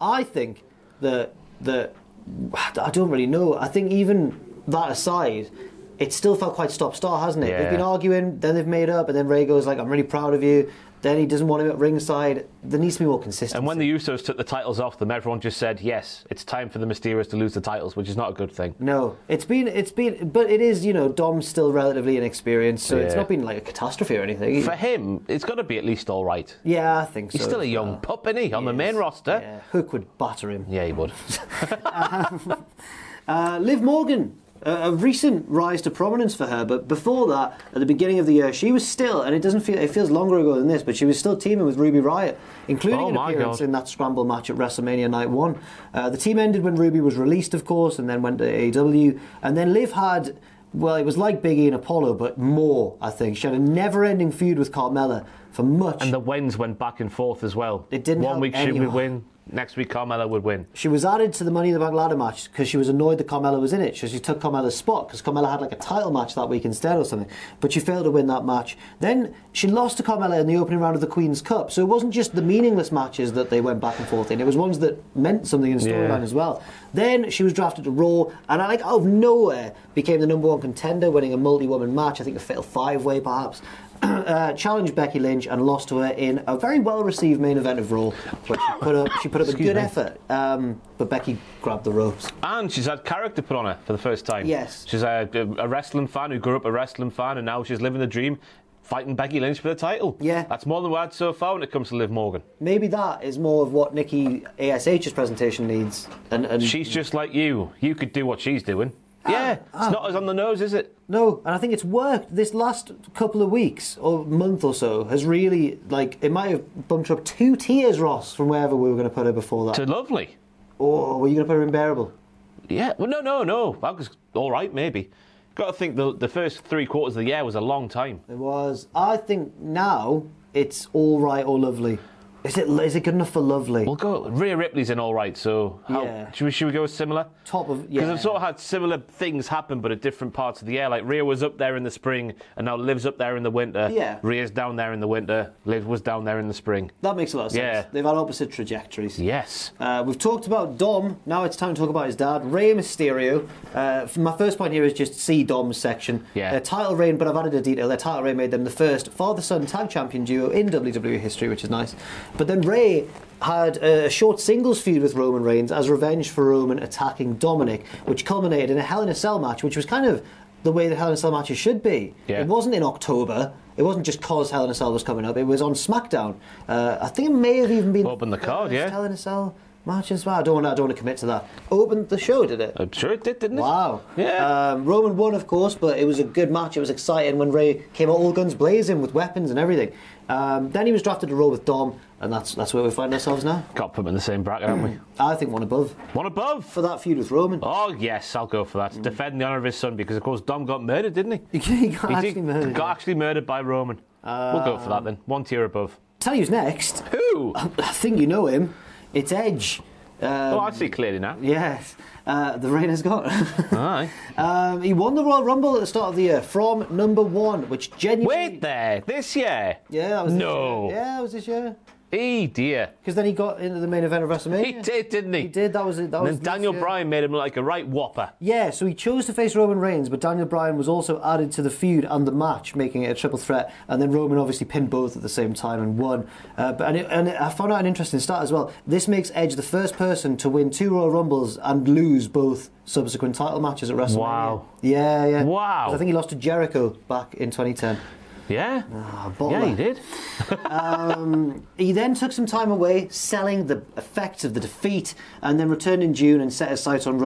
I think that that I don't really know. I think even that aside, it still felt quite stop start, hasn't it? Yeah. They've been arguing, then they've made up, and then Rey goes like, "I'm really proud of you." Then he doesn't want him at ringside. There needs to be more consistency. And when the Usos took the titles off them, everyone just said, yes, it's time for the Mysterios to lose the titles, which is not a good thing. No, it's been it's been, but it is you know Dom's still relatively inexperienced, so it's not been like a catastrophe or anything. For him, it's got to be at least all right. yeah, I think so. He's still a young well. pup, isn't he, on He the main is. roster? Yeah, Hook would batter him. Yeah, he would. Uh, Liv Morgan, a, a recent rise to prominence for her, but before that, at the beginning of the year, she was still, and it doesn't feel, it feels longer ago than this, but she was still teaming with Ruby Riott, including Oh an appearance God. in that scramble match at WrestleMania Night One. Uh, the team ended when Ruby was released, of course, and then went to AEW, and then Liv had. Well, it was like Biggie and Apollo, but more, I think. She had a never ending feud with Carmella for much. And the wins went back and forth as well. It didn't One week she would win, next week Carmella would win. She was added to the Money in the Bank ladder match because she was annoyed that Carmella was in it. So she took Carmella's spot because Carmella had like a title match that week instead or something. But she failed to win that match. Then she lost to Carmella in the opening round of the Queen's Cup. So it wasn't just the meaningless matches that they went back and forth in. It was ones that meant something in storyline Yeah. as well. Then she was drafted to Raw and like out of nowhere became the number one contender, winning a multi-woman match. I think a fatal five-way perhaps. Uh, challenged Becky Lynch and lost to her in a very well received main event of Raw, where she put up she put up a Excuse good me. effort, um, but Becky grabbed the ropes. And she's had character put on her for the first time. Yes. She's a, a wrestling fan who grew up a wrestling fan, and now she's living the dream, fighting Becky Lynch for the title. Yeah. That's more than we've had so far when it comes to Liv Morgan. Maybe that is more of what Nikki Ash's presentation needs, and, and She's just like you. You could do what she's doing. Ah, yeah, it's ah. not as on the nose, is it? No, and I think it's worked. This last couple of weeks or month or so has really like it might have bumped up two tiers, Ross, from wherever we were going to put her before that. To lovely. or were you going to put her in bearable? Yeah, well, no, no, no. That was all right, maybe. Got to think the the first three quarters of the year was a long time. It was. I think now it's all right or lovely. Is it? Is it good enough for lovely? We'll go. Rhea Ripley's in all right, so how, Yeah. should we should we go similar? Top of Because yeah. I've sort of had similar things happen, but at different parts of the year. Like Rhea was up there in the spring, and now Liv's up there in the winter. Yeah. Rhea's down there in the winter. Liv was down there in the spring. that makes a lot of sense. Yeah. They've had opposite trajectories. Yes. Uh, we've talked about Dom. Now it's time to talk about his dad, Rey Mysterio. Uh, my first point here is just see Dom's section. Yeah. Their title reign, but I've added a detail. Their title reign made them the first father-son tag champion duo in WWE history, which is nice. But then Rey had a short singles feud with Roman Reigns as revenge for Roman attacking Dominic, which culminated in a Hell in a Cell match, which was kind of the way the Hell in a Cell matches should be. Yeah. It wasn't in October. It wasn't just cause Hell in a Cell was coming up. It was on SmackDown. Uh, I think it may have even been Opened the card, yeah. Hell in a Cell match as well. I don't want. To, I don't want to commit to that. Opened the show, did it? I'm sure it did, didn't it? Wow. Yeah. Um, Roman won, of course, but it was a good match. It was exciting when Rey came out all guns blazing with weapons and everything. Um, then he was drafted to roll with Dom, and that's that's where we find ourselves now. Got to put them in the same bracket, haven't we? I think one above One above. for that feud with Roman. Oh yes, I'll go for that. Defending the honour of his son because of course Dom got murdered, didn't he? he got He actually did- murdered. Got actually murdered by Roman. we'll go for that then. One tier above. Tell you who's next. Who? I think you know him. It's Edge. Um, oh, I see clearly now. Yes, uh, the rain has got. Aye. um, he won the Royal Rumble at the start of the year from number one, which genuinely. Wait there, this year. Yeah, that was this No. year. Yeah, that was this year. Eh dear. Because then he got into the main event of WrestleMania. He did, didn't he? He did. That was it. That And was then Daniel year. Bryan made him look like a right whopper. Yeah, so he chose to face Roman Reigns, but Daniel Bryan was also added to the feud and the match, making it a triple threat. And then Roman obviously pinned both at the same time and won. Uh, but and, it, and I found out an interesting stat as well. This makes Edge the first person to win two Royal Rumbles and lose both subsequent title matches at WrestleMania. Wow. Yeah, yeah. Wow. I think he lost to Jericho back in 2010. Yeah. Ah, yeah, he did. He then took some time away, selling the effects of the defeat, and then returned in June and set his sights on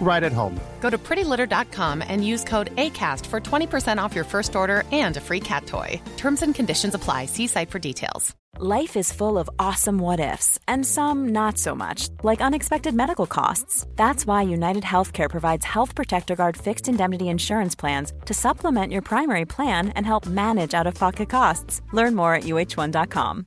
right at home. Go to prettylitter.com and use code ACAST for 20% off your first order and a free cat toy. Terms and conditions apply. See site for details. Life is full of awesome what ifs, and some not so much, like unexpected medical costs. That's why United Healthcare provides Health Protector Guard fixed indemnity insurance plans to supplement your primary plan and help manage out of pocket costs. Learn more at uh1.com.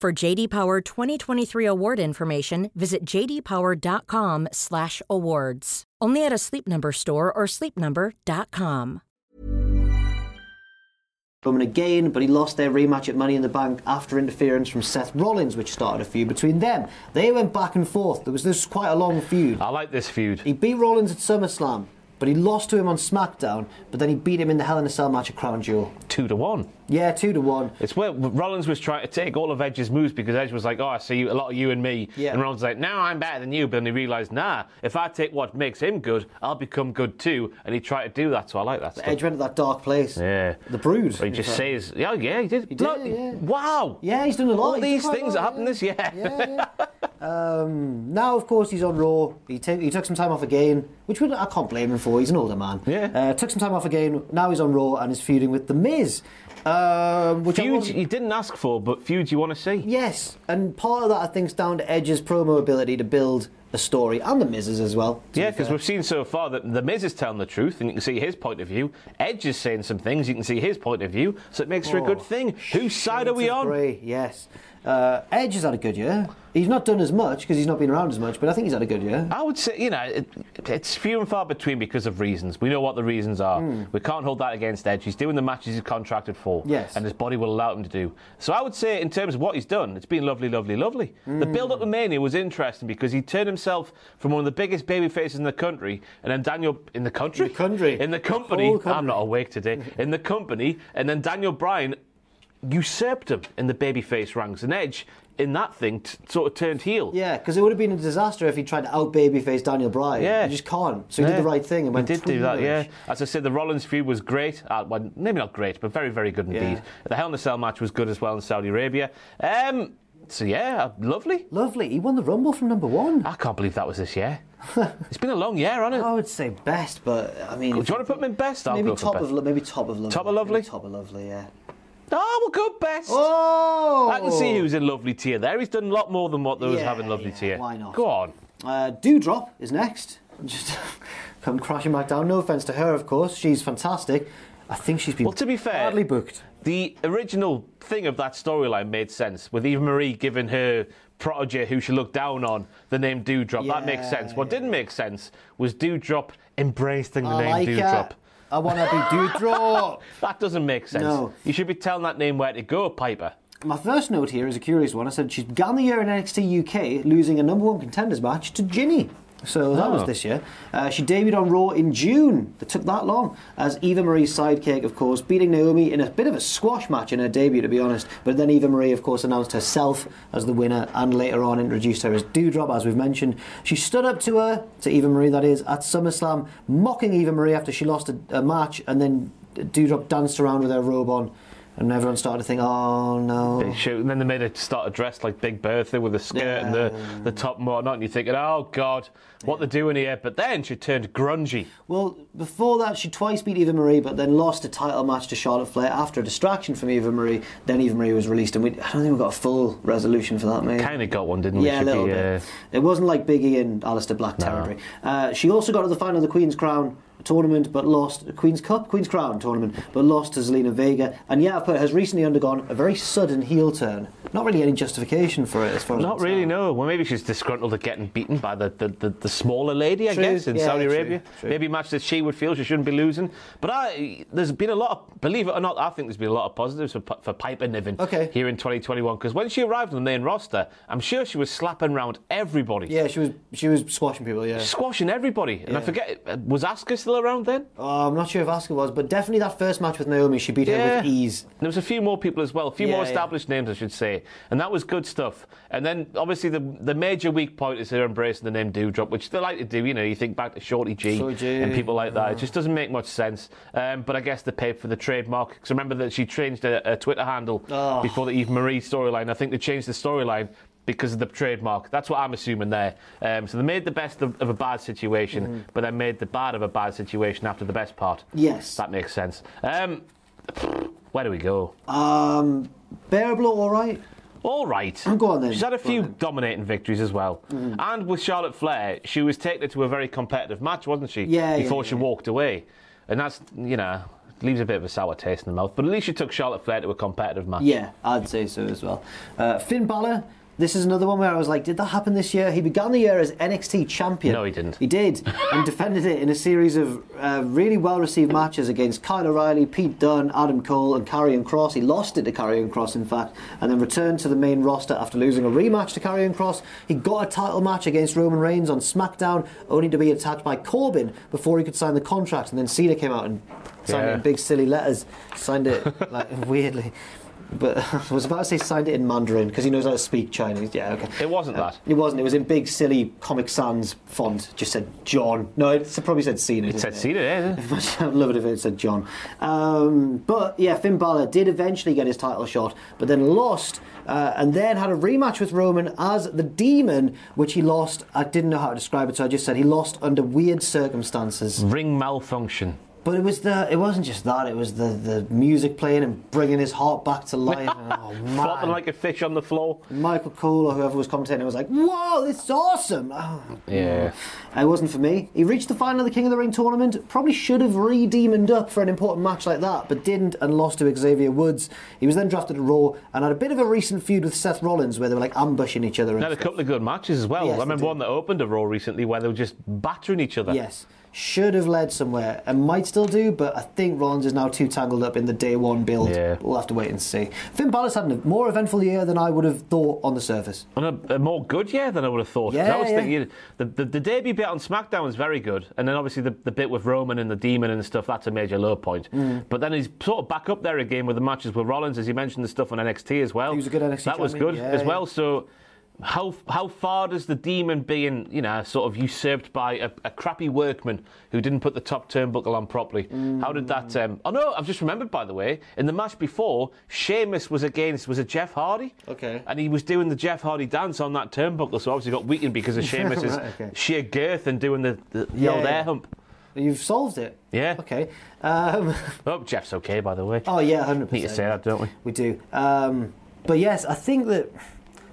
For JD Power 2023 award information, visit jdpower.com/awards. Only at a Sleep Number store or sleepnumber.com. Roman again, but he lost their rematch at Money in the Bank after interference from Seth Rollins, which started a feud between them. They went back and forth. There was this quite a long feud. I like this feud. He beat Rollins at SummerSlam, but he lost to him on SmackDown. But then he beat him in the Hell in a Cell match at Crown Jewel. Two to one. Yeah, two to one. It's where Rollins was trying to take all of Edge's moves because Edge was like, "Oh, I see you, a lot of you and me," Yeah. and Rollins was like, "No, I'm better than you." But then he realised, "Nah, if I take what makes him good, I'll become good too." And he tried to do that, so I like that stuff. Edge went to that dark place. Yeah. The Brood. But he just fact. says, "Yeah, yeah, he did." He did, Look, yeah. Wow. Yeah, he's done a lot. All He's these things that happened yeah. this year. Yeah, yeah. um, now, of course, he's on Raw. He, ta- he took some time off again, which would, I can't blame him for. He's an older man. Yeah. Uh, took some time off again. Now he's on Raw and is feuding with The Miz. Um, which I Feud you didn't ask for, but feud you want to see. Yes, and part of that I think is down to Edge's promo ability to build a story, and the Miz's as well. Yeah, because we've seen so far that the Miz is telling the truth, and you can see his point of view. Edge is saying some things, you can see his point of view, so it makes for a good Oh, thing. Whose side are we on? grey, yes. Uh, Edge has had a good year. He's not done as much because he's not been around as much, but I think he's had a good year. I would say, you know, it, it's few and far between because of reasons. We know what the reasons are. Hmm. We can't hold that against Edge. He's doing the matches he's contracted for, Yes. and his body will allow him to do. So I would say, in terms of what he's done, it's been lovely, lovely, lovely. The hmm. build up to Mania was interesting because he turned himself from one of the biggest baby faces in the country, and then Daniel in the country, In the country. in the The company. I'm not awake today. in the company, and then Daniel Bryan usurped him in the babyface ranks, and Edge in that thing t- sort of turned heel. Yeah, because it would have been a disaster if he tried to out babyface Daniel Bryan. Yeah. You just can't. So he did the right thing and He went did do that, yeah. As I said, the Rollins feud was great. Uh, well, maybe not great, but very, very good indeed. Yeah. The Hell in a Cell match was good as well in Saudi Arabia. Um, so yeah, uh, lovely. Lovely. He won the Rumble from number one. I can't believe that was this year. it's been a long year, hasn't it? I would say best, but I mean, Do you want to put him in best? I'll maybe top best. of maybe top of lovely. Top of lovely? Maybe top of lovely, yeah. Oh, we'll go best. Oh, I can see who's in lovely tier there. He's done a lot more than what those Yeah, have in lovely yeah, tier. why not? Go on. Uh, Doudrop is next. Just come crashing back down. No offense to her, of course. She's fantastic. I think she's been Well, to be fair, badly booked. The original thing of that storyline made sense with Eva Marie giving her protege, who she looked down on, the name Doudrop. that makes sense. What yeah. didn't make sense was Doudrop embracing the I name like Doudrop. I want to be Doudrop. That doesn't make sense. No. You should be telling that name where to go, Piper. My first note here is a curious one. I said she began the year in NXT UK losing a number one contenders match to Jinny. So that was Oh. this year. Uh, she debuted on Raw in June. It took that long. As Eva Marie's sidekick, of course, beating Naomi in a bit of a squash match in her debut, to be honest. But then Eva Marie, of course, announced herself as the winner and later on introduced her as Doudrop, as we've mentioned. She stood up to her, to Eva Marie, that is, at SummerSlam, mocking Eva Marie after she lost a, a match, and then Doudrop danced around with her robe on. And everyone started to think, oh no. Big shoot. And then they made her start dressed like Big Bertha with the skirt and the, the top and whatnot. And you're thinking, oh, God, what they're doing here. But then she turned grungy. Well, before that, she twice beat Eva Marie, but then lost a title match to Charlotte Flair after a distraction from Eva Marie. Then Eva Marie was released, and we, I don't think we got a full resolution for that, mate. Kind of got one, didn't we? Yeah, a little be, bit. uh, It wasn't like Biggie and Aleister Black territory. Uh, she also got to the final of the Queen's Crown tournament, but lost Queen's Cup, Queen's Crown tournament, but lost to Zelina Vega. And yeah, but has recently undergone a very sudden heel turn. Not really any justification for it, as far as Not really, no. Well, maybe she's disgruntled at getting beaten by the, the, the, the smaller lady, I True, guess, in yeah, Saudi true, Arabia. true. Maybe a match that she would feel she shouldn't be losing. But I, there's been a lot of, believe it or not, I think there's been a lot of positives for, for Piper Niven Okay. here in 2021. Because when she arrived on the main roster, I'm sure she was slapping around everybody. Yeah, she was she was squashing people. Yeah. Squashing everybody. And I forget, uh, was Asuka still around then? Oh, I'm not sure if Asuka was, but definitely that first match with Naomi, she beat her with ease. There was a few more people as well, a few Yeah, more yeah. established names, I should say, and that was good stuff. And then obviously the the major weak point is her embracing the name Doudrop, which they like to do. You know, you think back to Shorty G, Shorty G, and people like that. It just doesn't make much sense. Um, but I guess they paid for the trademark because remember that she changed her, her Twitter handle Oh. before the Eve Marie storyline. I think they changed the storyline. Because of the trademark. That's what I'm assuming there. Um, so they made the best of, of a bad situation, Mm-hmm. but then made the bad of a bad situation after the best part. Yes. That makes sense. Um, where do we go? Um, bearable, all right. All right. Go on then. She's had a few dominating victories as well. And with Charlotte Flair, she was taken to a very competitive match, wasn't she? Yeah, yeah, Before she yeah. walked away. And that's, you know, leaves a bit of a sour taste in the mouth. But at least she took Charlotte Flair to a competitive match. Yeah, I'd say so as well. Uh, Finn Balor. This is another one where I was like, did that happen this year? He began the year as NXT champion. No, he didn't. He did, and defended it in a series of uh, really well-received matches against Kyle O'Reilly, Pete Dunne, Adam Cole, and Karrion Kross. He lost it to Karrion Kross, in fact, and then returned to the main roster after losing a rematch to Karrion Kross. He got a title match against Roman Reigns on SmackDown, only to be attacked by Corbin before he could sign the contract. And then Cena came out and signed it in big silly letters. Signed it like weirdly. But I was about to say signed it in Mandarin because he knows how to speak Chinese. Yeah, okay. It wasn't that. It wasn't. It was in big, silly Comic Sans font. Just said John. No, it probably said Cena. It said Cena, yeah. I'd love it if it said John. Um, but yeah, Finn Balor did eventually get his title shot, but then lost, uh, and then had a rematch with Roman as the Demon, which he lost. I didn't know how to describe it, so I just said he lost under weird circumstances. Ring malfunction. But it was the it wasn't just that. It was the, the music playing and bringing his heart back to life. And, oh Flopping like a fish on the floor. Michael Cole or whoever was commentating was like, "Whoa, this is awesome!" Oh, Yeah. It wasn't for me. He reached the final of the King of the Ring tournament. Probably should have redeemed up for an important match like that, but didn't and lost to Xavier Woods. He was then drafted to Raw and had a bit of a recent feud with Seth Rollins where they were like ambushing each other. And They had a couple of good matches as well. Yes, I remember one that opened a Raw recently where they were just battering each other. Yes. Should have led somewhere and might still do, but I think Rollins is now too tangled up in the day one build. Yeah. We'll have to wait and see. Finn Balor's had a more eventful year than I would have thought on the surface. And a, a more good year than I would have thought. Yeah, I was yeah. thinking the, the, the debut bit on SmackDown was very good, and then obviously the, the bit with Roman and the Demon and stuff that's a major low point. Mm. But then he's sort of back up there again with the matches with Rollins, as you mentioned the stuff on NXT as well. He was a good NXT That was good yeah, as well. So. How how far does the demon being you know sort of usurped by a, a crappy workman who didn't put the top turnbuckle on properly? How did that? Um, oh no, I've just remembered by the way. In the match before, Sheamus was against was it Jeff Hardy? Okay. And he was doing the Jeff Hardy dance on that turnbuckle, so obviously got weakened because of Sheamus's Right, okay. sheer girth and doing the, the, the Yeah, old yeah. air hump. You've solved it. Yeah. Okay. Um, Oh, Jeff's okay, by the way. oh yeah, hundred percent. Need to say that, don't we? We do. Um, but yes, I think that.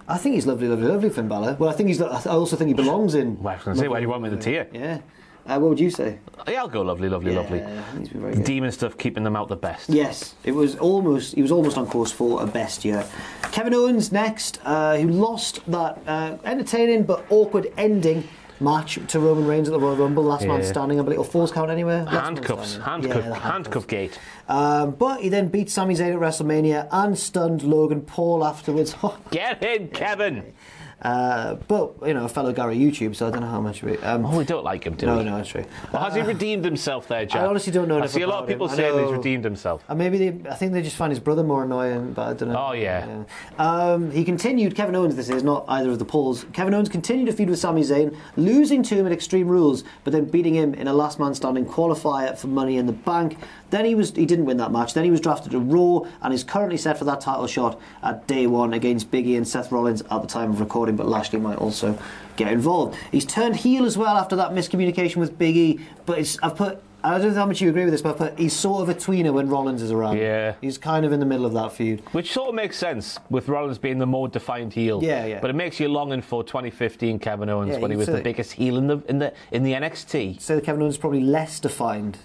I think he's lovely, lovely, lovely, Finn Balor. Well, I think he's. I also think he belongs in. Well, I was say, where do you want me to tear? Yeah. Uh, what would you say? Yeah, I'll go lovely, lovely, lovely. Yeah, I think he's been very The demon stuff keeping them out the best. Yes, it was almost. He was almost on course for a best year. Kevin Owens next, uh, who lost that uh, entertaining but awkward ending match to Roman Reigns at the Royal Rumble. Last man standing. I believe. Or falls count anywhere. Last Handcuffs, handcuff, Yeah, handcuff gate. Um, but he then beat Sami Zayn at WrestleMania and stunned Logan Paul afterwards. Get in, Kevin. Uh, but you know, a fellow Gary YouTube, so I don't know how much. We, um, Oh, we don't like him, do no, we? no, that's true. Well, has he redeemed himself there, Jack? I honestly don't know I see a lot of people saying he's redeemed himself. Uh, maybe they, I think they just find his brother more annoying, but I don't know. Oh, yeah. Yeah. Um, he continued, Kevin Owens, this is not either of the polls. Kevin Owens continued to feud with Sami Zayn, losing to him at Extreme Rules, but then beating him in a last man standing qualifier for Money in the Bank. Then he was he didn't win that match. Then he was drafted to Raw and is currently set for that title shot at day one against Biggie and Seth Rollins at the time of recording, but Lashley might also get involved. He's turned heel as well after that miscommunication with Biggie, but it's, I've put. I don't know how much you agree with this, but I've he's sort of a tweener when Rollins is around. Yeah. He's kind of in the middle of that feud. Which sort of makes sense with Rollins being the more defined heel. Yeah, yeah. But it makes you longing for 2015 Kevin Owens Yeah, when he was the biggest heel in the in the in the NXT. So Kevin Owens is probably less defined.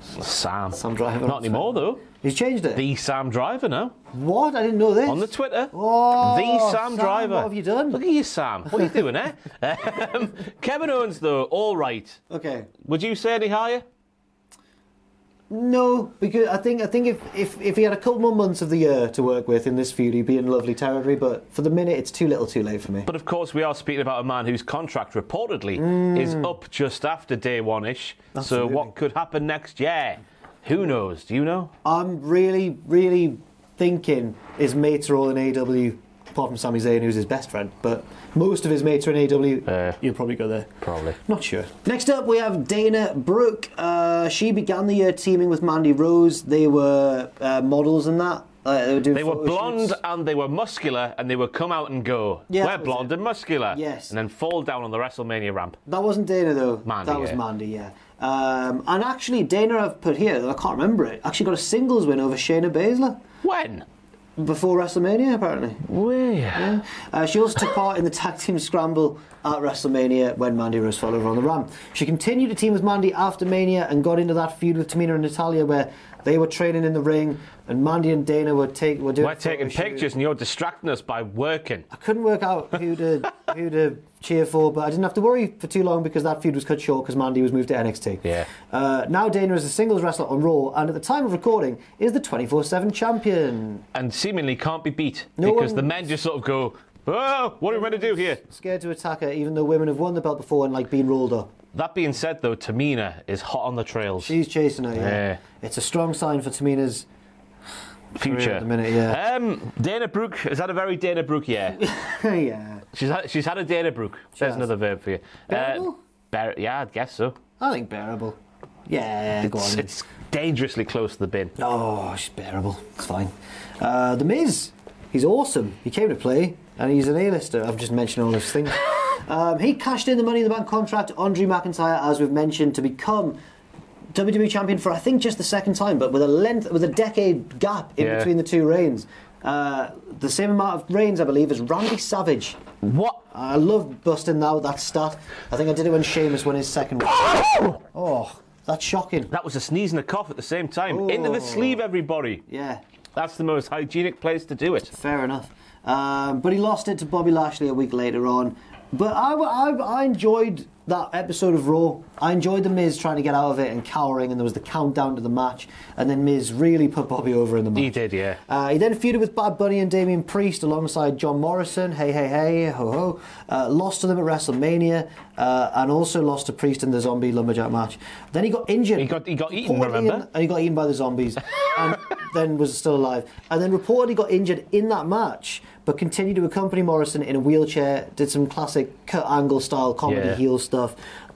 Sam. Sam Driver. Not anymore though. He's changed it. The Sam Driver now what? I didn't know this. on the Twitter. Oh, the Sam, Sam, Driver. what have you done? Look at you, Sam. What are you doing, eh? Um, Kevin Owens though, all right. Okay. Would you say any higher? No, because I think I think if, if, if he had a couple more months of the year to work with in this feud, he'd be in lovely territory. But for the minute, it's too little, too late for me. But of course, we are speaking about a man whose contract reportedly mm. is up just after day one ish. So what could happen next year? Who knows? Do you know? I'm really, really thinking his mates are all in AW, apart from Sami Zayn, who's his best friend. But most of his mates are in AW. Uh, You'll probably go there. Probably. Not sure. Next up, we have Dana Brooke. Uh, she began the year teaming with Mandy Rose. They were uh, models and that. Uh, they were, doing They were blonde shoots. and they were muscular and they would come out and go. Yeah, we're blonde it. and muscular. Yes. And then fall down on the WrestleMania ramp. That wasn't Dana though. Mandy, that was. Mandy, yeah. Um, and actually, Dana I've put here. I can't remember it. Actually, got a singles win over Shayna Baszler When? Before WrestleMania, apparently. Where? Uh, she also took part in the tag team scramble at WrestleMania when Mandy Rose followed her on the ramp. She continued to team with Mandy after Mania and got into that feud with Tamina and Natalya where they were training in the ring and Mandy and Dana were, take, were doing We're taking photo shoot. pictures and you're distracting us by working. I couldn't work out who to who to cheer for, but I didn't have to worry for too long because that feud was cut short because Mandy was moved to NXT. Yeah. Uh, now Dana is a singles wrestler on Raw, and at the time of recording, is the 24/7 champion. And seemingly can't be beat No because one- the men just sort of go, oh, what are we going to do here? Scared to attack her, even though women have won the belt before and like been rolled up. That being said, though, Tamina is hot on the trails. She's chasing her. Yeah. Yeah. It's a strong sign for Tamina's Future. at the minute, yeah. Um, Dana Brooke has had a very Dana Brooke year. yeah. she's had, she's had a Dana Brooke. There's has. another verb for you. Bearable? bear, yeah, I'd guess so. I think bearable. Yeah, go It's, on. it's dangerously close to the bin. Oh, she's bearable. It's fine. Uh, the Miz, he's awesome. He came to play, and he's an A-lister. I've just mentioned all those things. um, he cashed in the Money in the Bank contract on Drew McIntyre, as we've mentioned, to become WWE champion for I think just the second time, but with a length, with a decade gap in Yeah. between the two reigns. Uh, the same amount of reigns, I believe, as Randy Savage. What? I love busting now that stat. I think I did it when Sheamus won his second. oh, that's shocking. That was a sneeze and a cough at the same time. Into the sleeve, everybody. Yeah, That's the most hygienic place to do it. fair enough. Um, but he lost it to Bobby Lashley a week later on. But I, I, I enjoyed that episode of Raw. I enjoyed the Miz trying to get out of it and cowering, and there was the countdown to the match, and then Miz really put Bobby over in the match. He did, yeah. Uh, he then feuded with Bad Bunny and Damian Priest alongside John Morrison. Hey, hey, hey, ho, ho. Uh, lost to them at WrestleMania, uh, and also lost to Priest in the Zombie Lumberjack match. Then he got injured. He got- he got eaten, remember? in- and he got eaten by the zombies, and then was still alive. And then reportedly got injured in that match, but continued to accompany Morrison in a wheelchair. Did some classic Kurt Angle style comedy Yeah. heel stuff.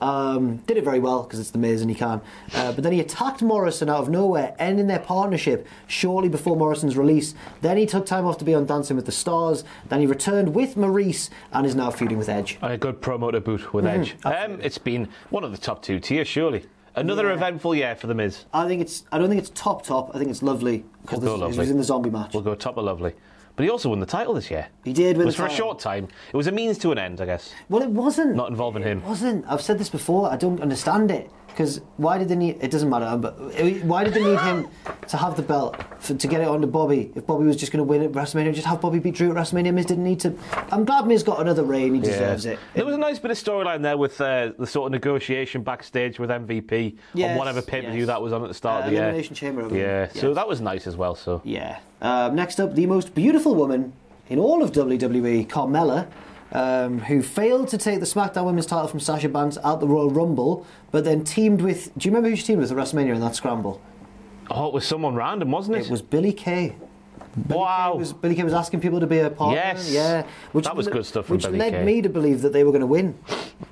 Um, did it very well because it's the Miz and he can. Uh, but then he attacked Morrison out of nowhere, ending their partnership shortly before Morrison's release. Then he took time off to be on Dancing with the Stars. Then he returned with Maryse and is now feuding with Edge. A good promo to boot with Mm-hmm. Edge. Um, it's been one of the top two tiers, surely. Another Yeah. eventful year for The Miz. I think it's. I don't think it's top top. I think it's lovely because We'll go he was in the zombie match. We'll go top of lovely. But he also won the title this year. He did It was for a short time. It was a means to an end, I guess. Well, it wasn't. Not involving him. It wasn't. I've said this before. I don't understand it. Because why did they need? It doesn't matter. But why did they need him to have the belt for, to get it onto Bobby? If Bobby was just going to win at WrestleMania, just have Bobby beat Drew at WrestleMania. Miz didn't need to. I'm glad Miz got another reign. He deserves it. There was a nice bit of storyline there with uh, the sort of negotiation backstage with MVP Yes, on whatever pay per view yes. that was on at the start Uh, of the year. Elimination Chamber, believe. Yeah, so that was nice as well. So Yeah. Um, next up, the most beautiful woman in all of WWE, Carmella, um, who failed to take the SmackDown Women's title from Sasha Banks at the Royal Rumble, but then teamed with. Do you remember who she teamed with at WrestleMania in that scramble? oh, it was someone random, wasn't it? It was Billie Kay. Billy wow. Kay was, Billie Kay was asking people to be a partner. Yes. Yeah. Which, That was good stuff from Which Billy led Kay. me to believe that they were going to win.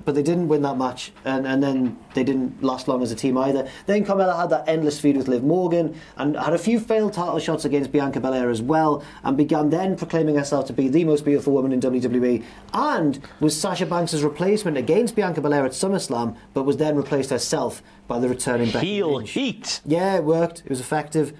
But they didn't win that match. And, and then they didn't last long as a team either. Then Carmella had that endless feud with Liv Morgan and had a few failed title shots against Bianca Belair as well. And began then proclaiming herself to be the most beautiful woman in WWE. And was Sasha Banks' replacement against Bianca Belair at SummerSlam, but was then replaced herself by the returning Becky heel Lynch. heat. Yeah, it worked. It was effective.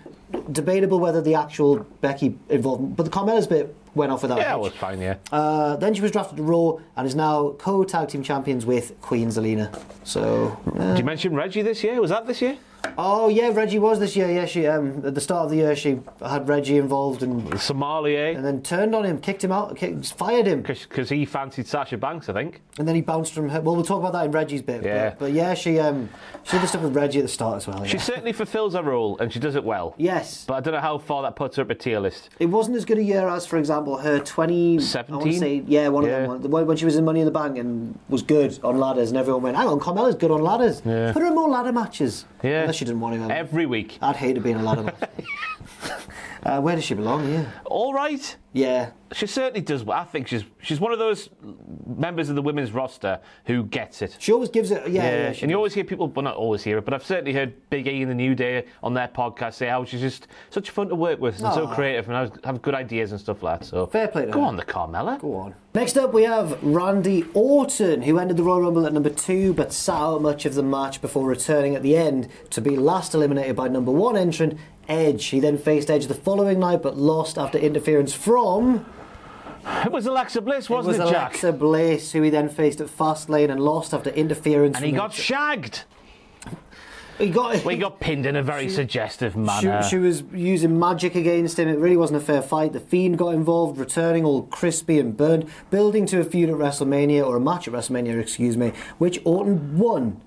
Debatable whether the actual Becky involvement, but the Carmella's bit went off without. a Yeah, it was fine. Yeah. Uh, then she was drafted to Raw and is now co-tag team champions with Queen Zelina. So, uh, Did you mention Reggie this year? Was that this year? Oh yeah, Reggie was this year. Yeah, she um, at the start of the year she had Reggie involved and Somalia. and then turned on him, kicked him out, kicked, fired him, Because he fancied Sasha Banks, I think. and then he bounced from her. Well, we'll talk about that in Reggie's bit. Yeah. But, but yeah, she um, she did stuff with Reggie at the start as well. She certainly fulfills her role and she does it well. Yes. But I don't know how far that puts her up a tier list. It wasn't as good a year as, for example, her 20... I wanna 17? say, yeah, one Yeah. of them. one- When she was in Money in the Bank and was good on ladders, and everyone went, hang on, Carmella's good on ladders. Yeah. Put her in more ladder matches. Yeah. Unless she didn't want to. um, Every week. I'd hate to be in a ladder match. Uh, where does she belong? Yeah. All right. Yeah. She certainly does. I think she's she's one of those members of the women's roster who gets it. She always gives it. Yeah. yeah, she and you does. always hear people, well, not always hear it, but I've certainly heard Big E and the New Day on their podcast say how she's just such fun to work with and so creative and has, have good ideas and stuff like that. So Fair play to Go her. on, the Carmella. Go on. Next up, we have Randy Orton, who ended the Royal Rumble at number two, but sat out much of the match before returning at the end to be last eliminated by number one entrant Edge. He then faced Edge the following night, but lost after interference from. It was Alexa Bliss, wasn't it it, was Jack? Alexa Bliss, who he then faced at Fastlane and lost after interference. And he got shagged. He got. We got pinned in a very suggestive She, manner. she was using magic against him. It really wasn't a fair fight. The Fiend got involved, returning all crispy and burned, building to a feud at WrestleMania, or a match at WrestleMania, excuse me, which Orton won.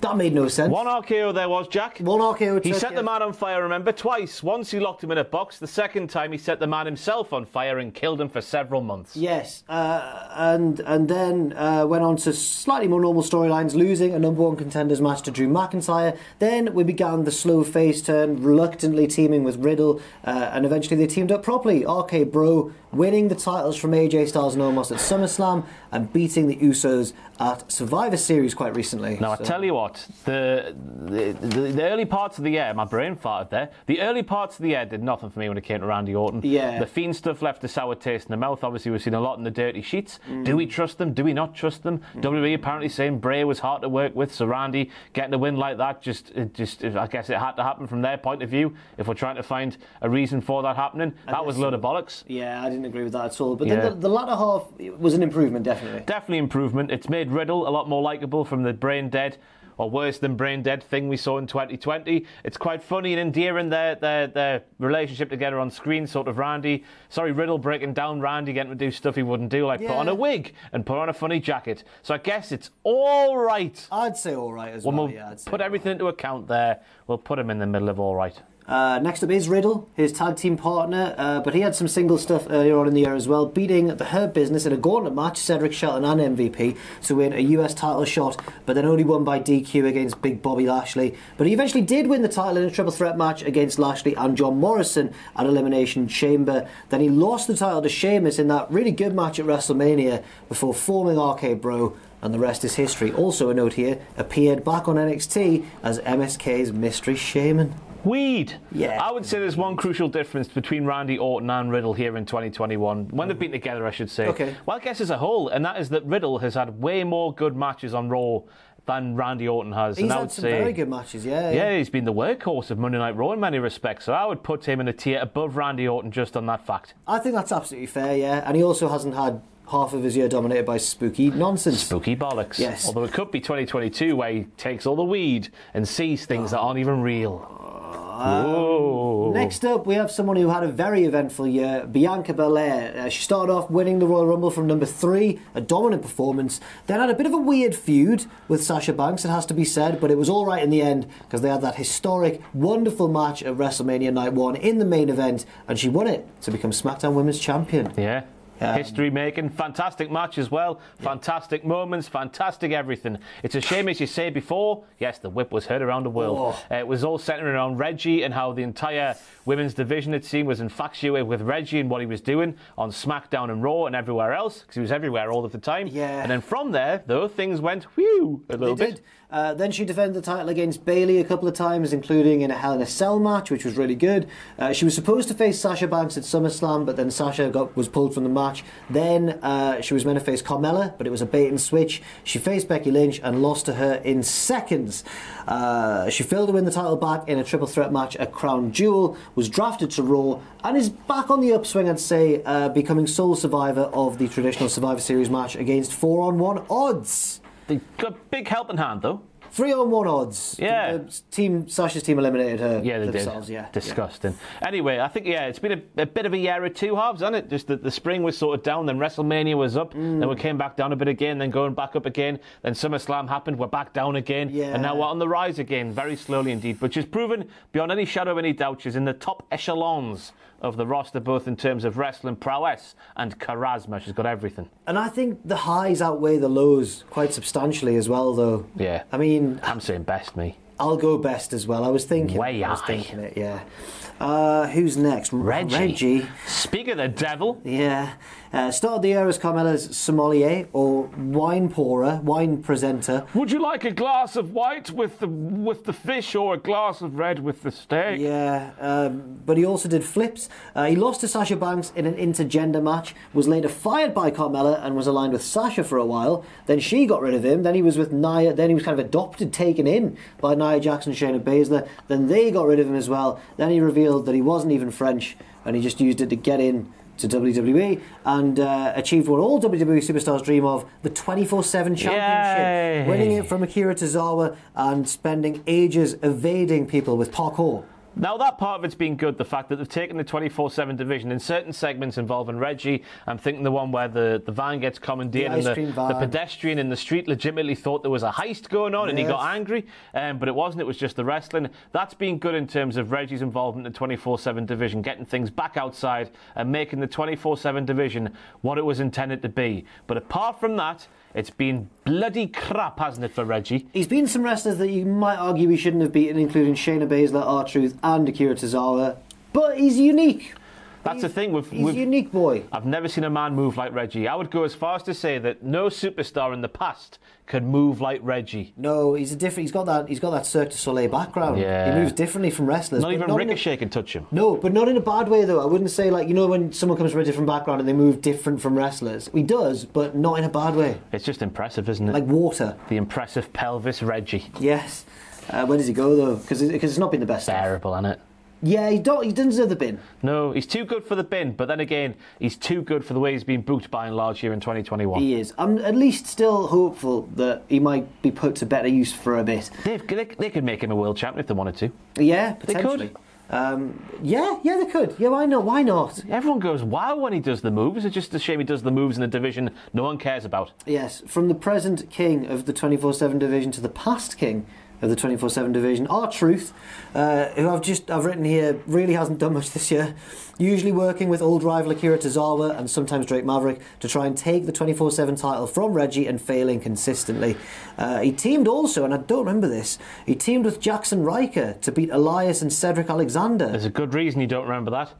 That made no sense. One RKO there was, Jack. One RKO He set the man on fire, remember, twice. Once he locked him in a box, the second time he set the man himself on fire and killed him for several months. Yes, uh, and and then uh, went on to slightly more normal storylines, losing a number one contenders match to Drew McIntyre. Then we began the slow face turn, reluctantly teaming with Riddle, uh, and eventually they teamed up properly. RK Bro winning the titles from AJ Styles and Omos at SummerSlam and beating the Usos at Survivor Series quite recently. Now, I tell you what? The, the the the early parts of the year, my brain farted there. The early parts of the year did nothing for me when it came to Randy Orton. Yeah. The Fiend stuff left a sour taste in the mouth. Obviously, we've seen a lot in the dirty sheets. Mm. Do we trust them? Do we not trust them? WWE apparently saying Bray was hard to work with. So Randy getting a win like that, just, it just, I guess it had to happen from their point of view. If we're trying to find a reason for that happening, that was a load of bollocks. Yeah, I didn't agree with that at all. But Yeah. then the, the latter half was an improvement, definitely. Definitely improvement. It's made Riddle a lot more likable from the brain dead. Or worse than brain dead thing we saw in 2020. It's quite funny and endearing their, their their relationship together on screen. Sort of Randy, sorry Riddle breaking down Randy, getting to do stuff he wouldn't do, like put on a wig and put on a funny jacket. So I guess it's all right. I'd say all right as We'll well. yeah, I'd say put everything into account there. We'll put him in the middle of all right. Uh, next up is Riddle, his tag team partner, uh, but he had some single stuff earlier on in the year as well, beating the Hurt Business in a gauntlet match, Cedric Shelton and MVP, to win a US title shot, but then only won by DQ against Big Bobby Lashley. But he eventually did win the title in a triple threat match against Lashley and John Morrison at Elimination Chamber. Then he lost the title to Sheamus in that really good match at WrestleMania before forming RK Bro. And the rest is history. Also, a note here appeared back on NXT as MSK's Mystery Shaman. Weed. Yeah. I would say there's one crucial difference between Randy Orton and Riddle here in 2021. When they've been together, I should say. Okay. Well, I guess as a whole, and that is that Riddle has had way more good matches on Raw than Randy Orton has. He's and I had would some say, very good matches, yeah. Yeah, he's been the workhorse of Monday Night Raw in many respects. So I would put him in a tier above Randy Orton just on that fact. I think that's absolutely fair, yeah. And he also hasn't had half of his year dominated by spooky nonsense. Spooky bollocks. Yes. Although it could be 2022 where he takes all the weed and sees things oh. that aren't even real. Whoa. Next up, we have someone who had a very eventful year, Bianca Belair. Uh, she started off winning the Royal Rumble from number three, a dominant performance. Then had a bit of a weird feud with Sasha Banks, it has to be said, but it was all right in the end because they had that historic, wonderful match at WrestleMania Night 1 in the main event, and she won it to become SmackDown Women's Champion. Yeah. Um, History making, fantastic match as well, fantastic moments, fantastic everything. It's a shame, as you say before, yes, the whip was heard around the world. Oh. Uh, it was all centering around Reggie and how the entire women's division, it seemed, was infatuated with Reggie and what he was doing on SmackDown and Raw and everywhere else, because he was everywhere all of the time. Yeah. And then from there, though, things went whew a little bit. Uh, then she defended the title against Bayley a couple of times, including in a Hell in a Cell match, which was really good. Uh, she was supposed to face Sasha Banks at SummerSlam, but then Sasha got was pulled from the match. Then uh, she was meant to face Carmella, but it was a bait and switch. She faced Becky Lynch and lost to her in seconds. Uh, she failed to win the title back in a triple threat match at Crown Jewel, was drafted to Raw, and is back on the upswing, I'd say, uh, becoming sole survivor of the traditional Survivor Series match against four on one odds. Got a big helping hand, though. Three on one odds. Yeah. The, uh, the team Sasha's team eliminated her Yeah, they themselves, did. yeah. Disgusting. Anyway, I think yeah, it's been a, a bit of a year of two halves, hasn't it? Just that the spring was sort of down, then WrestleMania was up, mm. then we came back down a bit again, then going back up again, then SummerSlam happened, we're back down again, Yeah. and now we're on the rise again, very slowly indeed. But she's proven beyond any shadow of any doubt, she's in the top echelons of the roster, both in terms of wrestling prowess and charisma. She's got everything. And I think the highs outweigh the lows quite substantially as well, though. Yeah. I mean, I'm saying best me. I'll go best as well. I was thinking. Way I was high. thinking it, yeah. Uh, who's next? Reggie. Reggie. Speak of the devil. Yeah. Uh, started the year as Carmella's sommelier or wine pourer, wine presenter. Would you like a glass of white with the with the fish or a glass of red with the steak? Yeah, um, but he also did flips. Uh, he lost to Sasha Banks in an intergender match, was later fired by Carmella and was aligned with Sasha for a while. Then she got rid of him. Then he was with Nia. Then he was kind of adopted, taken in by Nia Jackson, Shayna Baszler. Then they got rid of him as well. Then he revealed that he wasn't even French and he just used it to get in to WWE and uh, achieved what all WWE superstars dream of the 24 7 championship. Yay. Winning it from Akira Tozawa and spending ages evading people with parkour. Now that part of it's been good, the fact that they've taken the 24-7 division in certain segments involving Reggie. I'm thinking the one where the, the van gets commandeered The and the, the pedestrian in the street legitimately thought there was a heist going on and he got angry, um, but it wasn't, it was just the wrestling. That's been good in terms of Reggie's involvement in the 24-7 division, getting things back outside and making the 24-7 division what it was intended to be. But apart from that, it's been bloody crap, hasn't it, for Reggie? He's beaten some wrestlers that you might argue he shouldn't have beaten, including Shayna Baszler, R-Truth, and Akira Tozawa. But he's unique. That's the thing. We've, He's we've, a unique boy. I've never seen a man move like Reggie. I would go as far as to say that no superstar in the past could move like Reggie. No, he's a different. He's got that. He's got that Cirque du Soleil background. Yeah. He moves differently from wrestlers. Not even a- Ricochet can touch him. No, but not in a bad way though. I wouldn't say like you know when someone comes from a different background and they move different from wrestlers. He does, but not in a bad way. It's just impressive, isn't it? Like water. the impressive pelvis Reggie. Yes. Uh, where does he go though? Because it's not been the best. Terrible, isn't it? Yeah, he don't. He doesn't deserve the bin. No, he's too good for the bin, but then again, he's too good for the way he's been booked by and large here in 2021. He is. I'm at least still hopeful that he might be put to better use for a bit. They've, they, they could make him a world champion if they wanted to. Yeah, They could. potentially. Um, yeah, yeah, they could. Yeah, why not? Why not? Everyone goes wow when he does the moves. It's just a shame he does the moves in a division no one cares about. Yes, from the present king of the 24 7 division to the past king of the 24 7 division, R-Truth, uh, who I've just I've written here, really hasn't done much this year. Usually working with old rival Akira Tozawa and sometimes Drake Maverick to try and take the 24 7 title from Reggie and failing consistently. Uh, he teamed also, and I don't remember this, he teamed with Jaxson Ryker to beat Elias and Cedric Alexander. There's a good reason you don't remember that.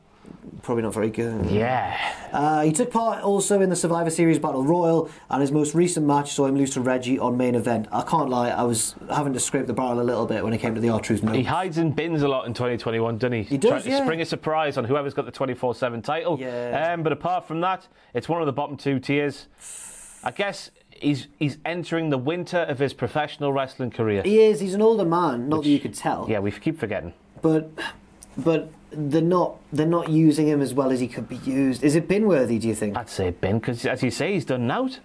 Probably not very good. Yeah. Uh, he took part also in the Survivor Series Battle Royal, and his most recent match saw him lose to Reggie on main event. I can't lie, I was having to scrape the barrel a little bit when it came to the R Truth. He hides in bins a lot in 2021, doesn't he? He does, Trying to spring a surprise on whoever's got the 24 7 title. Yeah. Um, but apart from that, it's one of the bottom two tiers. I guess he's he's entering the winter of his professional wrestling career. He is, he's an older man, not that you could tell. Yeah, we keep forgetting. But but they're not they're not using him as well as he could be used. Is it bin worthy, do you think? I'd say Ben, because as you say, he's done out.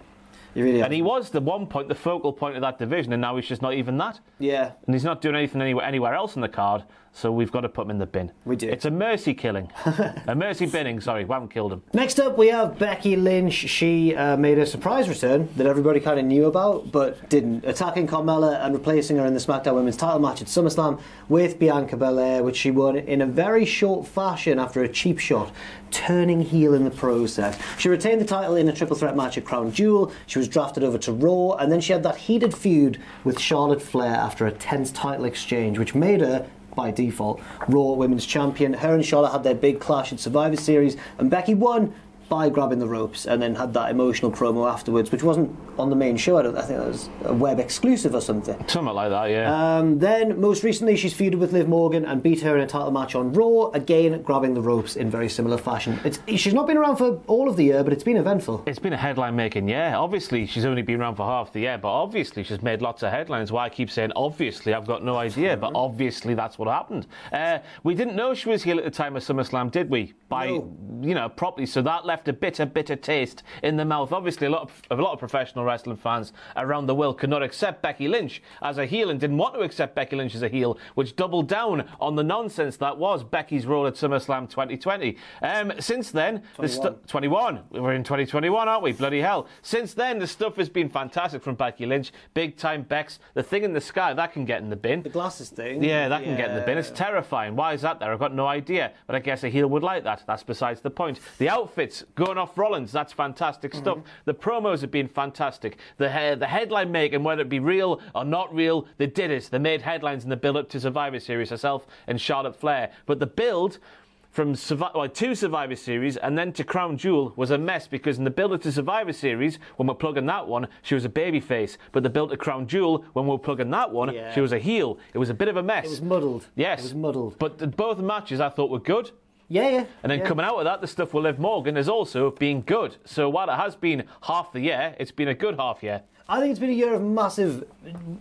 You really And he was the one point, the focal point of that division, and now he's just not even that. Yeah. And he's not doing anything anywhere, anywhere else in the card, so we've got to put him in the bin. We do. It's a mercy killing. a mercy binning, sorry, we haven't killed him. Next up, we have Becky Lynch. She uh, made a surprise return that everybody kind of knew about, but didn't. Attacking Carmella and replacing her in the SmackDown Women's title match at SummerSlam with Bianca Belair, which she won in a very short fashion after a cheap shot, turning heel in the process. She retained the title in a triple threat match at Crown Jewel. She was drafted over to Raw, and then she had that heated feud with Charlotte Flair after a tense title exchange, which made her by default, Raw Women's Champion. Her and Charlotte had their big clash in Survivor Series, and Becky won by grabbing the ropes and then had that emotional promo afterwards, which wasn't on the main show. I, don't, I think that was a web exclusive or something. Something like that, yeah. Um, then, most recently, she's feuded with Liv Morgan and beat her in a title match on Raw, again grabbing the ropes in very similar fashion. It's, she's not been around for all of the year, but it's been eventful. It's been a headline making year. Obviously, she's only been around for half the year, but obviously she's made lots of headlines. Why I keep saying obviously, I've got no idea, but obviously that's what happened. Uh, we didn't know she was here at the time of SummerSlam, did we? By No. you know properly, so that left a bitter, bitter taste in the mouth. Obviously, a lot of a lot of professional wrestling fans around the world could not accept Becky Lynch as a heel and didn't want to accept Becky Lynch as a heel, which doubled down on the nonsense that was Becky's role at SummerSlam 2020. Um, since then, the stu- 21. We're in 2021, aren't we? Bloody hell. Since then, the stuff has been fantastic from Becky Lynch. Big time Bex. The thing in the sky, that can get in the bin. The glasses thing. Yeah, that can get in the bin. It's terrifying. Why is that there? I've got no idea. But I guess a heel would like that. That's besides the point. The outfits going off Rollins, that's fantastic mm-hmm. stuff. The promos have been fantastic. The he- the headline making, whether it be real or not real, they did it. They made headlines in the build up to Survivor Series herself and Charlotte Flair. But the build from Survi- well, to Survivor Series and then to Crown Jewel was a mess because in the build up to Survivor Series, when we're plugging that one, she was a babyface. But the build to Crown Jewel, when we're plugging that one, Yeah. she was a heel. It was a bit of a mess. It was muddled. Yes. It was muddled. But the, both matches I thought were good. Yeah, yeah. And then yeah. coming out of that, the stuff with Liv Morgan has also been good. So while it has been half the year, it's been a good half year. I think it's been a year of massive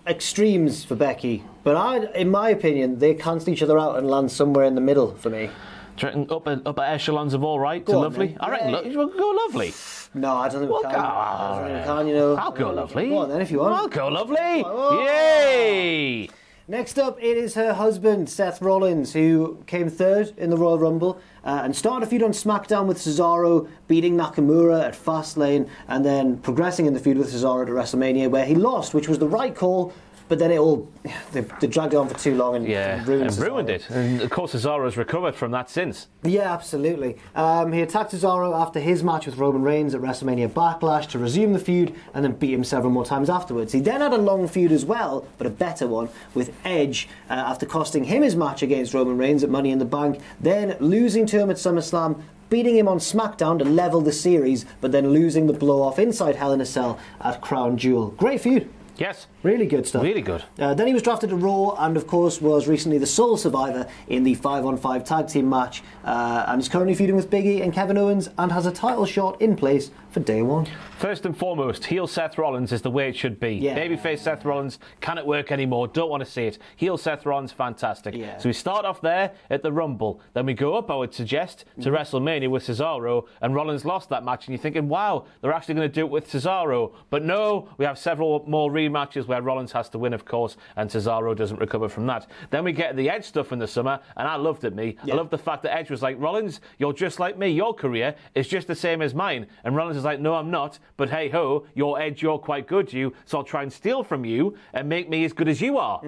extremes for Becky, but I, in my opinion, they cancel each other out and land somewhere in the middle for me. Do you reckon upper, upper echelons of all right to on, lovely? then. I reckon Yeah. lo- we'll go lovely. No, I don't think we Well, can. go I don't think we can, you know. I'll go lovely. Go on then if you want. I'll go lovely. Oh. Yay! Next up, it is her husband, Seth Rollins, who came third in the Royal Rumble uh, and started a feud on SmackDown with Cesaro, beating Nakamura at Fastlane, and then progressing in the feud with Cesaro at WrestleMania, where he lost, which was the right call, but then it all they, they dragged it on for too long and Yeah, ruined, and ruined it. And of course, Cesaro's recovered from that since. Yeah, absolutely. Um, he attacked Cesaro after his match with Roman Reigns at WrestleMania Backlash to resume the feud and then beat him several more times afterwards. He then had a long feud as well, but a better one, with Edge uh, after costing him his match against Roman Reigns at Money in the Bank, then losing to him at SummerSlam beating him on SmackDown to level the series, but then losing the blow off inside Hell in a Cell at Crown Jewel. Great feud. Yes. Really good stuff. Really good. Uh, then he was drafted to Raw and, of course, was recently the sole survivor in the 5 on 5 tag team match. Uh, and is currently feuding with Biggie and Kevin Owens and has a title shot in place for day one. First and foremost, heel Seth Rollins is the way it should be. Yeah. Babyface Seth Rollins cannot work anymore. Don't want to see it. Heel Seth Rollins, fantastic. Yeah. So we start off there at the Rumble. Then we go up, I would suggest, to Mm-hmm. WrestleMania with Cesaro, and Rollins lost that match. And you're thinking, wow, they're actually going to do it with Cesaro. But no, we have several more rematches where Rollins has to win, of course, and Cesaro doesn't recover from that. Then we get the Edge stuff in the summer, and I loved it, me. I loved the fact that Edge was like, Rollins, you're just like me. Your career is just the same as mine. And Rollins is like, no, I'm not. But hey ho, your Edge, you're quite good, you. So I'll try and steal from you and make me as good as you are.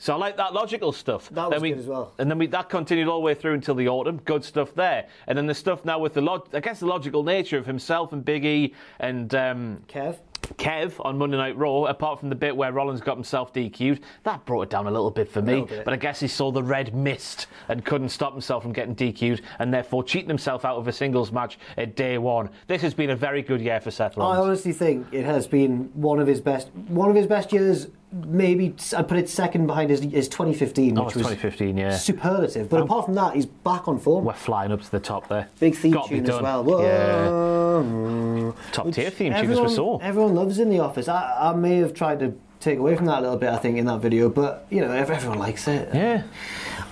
So I like that logical stuff. Mm. That was we- good as well. And then we, that continued all the way through until the autumn. Good stuff there. And then the stuff now with the, log- I guess, the logical nature of himself and Big E and um, Kev? Kev on Monday Night Raw, apart from the bit where Rollins got himself DQ'd, that brought it down a little bit for me. bit. But I guess he saw the red mist and couldn't stop himself from getting DQ'd and therefore cheating himself out of a singles match at day one. This has been a very good year for Seth Rollins. I honestly think it has been one of his best, one of his best years. Maybe I'd put it second behind his, his 2015, Oh, which it's was 2015, yeah. superlative. But apart from that, he's back on form. We're flying up to the top there. Big theme Gotta tune as well. Whoa. Yeah. Top Which tier theme tune, as we saw. Everyone loves in the office. I, I may have tried to take away from that a little bit, I think, in that video, but you know, everyone likes it. Yeah.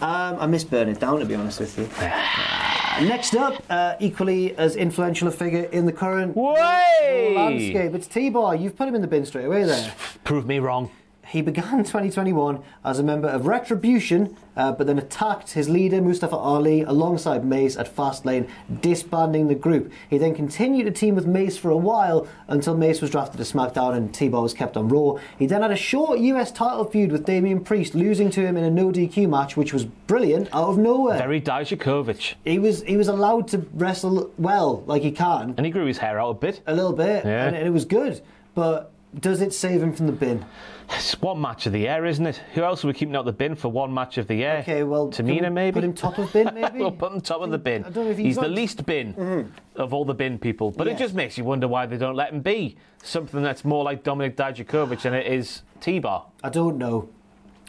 Um, I miss Burn It Down, to be honest with you. Next up, uh, equally as influential a figure in the current Way! landscape, it's T-Bar. You've put him in the bin straight away there. Prove me wrong. He began 2021 as a member of Retribution, uh, but then attacked his leader Mustafa Ali alongside Mace at Fastlane, disbanding the group. He then continued to team with Mace for a while until Mace was drafted to SmackDown and T-Bar was kept on Raw. He then had a short US title feud with Damian Priest, losing to him in a no DQ match, which was brilliant out of nowhere. Very Dijakovic. he was he was allowed to wrestle well, like he can, And he grew his hair out a bit. a little bit, Yeah. and it was good. But does it save him from the bin? It's one match of the year, isn't it? Who else are we keeping out the bin for one match of the year? Okay, well, Tamina maybe. put him top of bin, maybe? we'll put him top of the bin. I don't know if he's he's the Mm-hmm. least bin of all the bin people, but Yeah. it just makes you wonder why they don't let him be something that's more like Dominic Dijakovic than it is T-Bar. I don't know.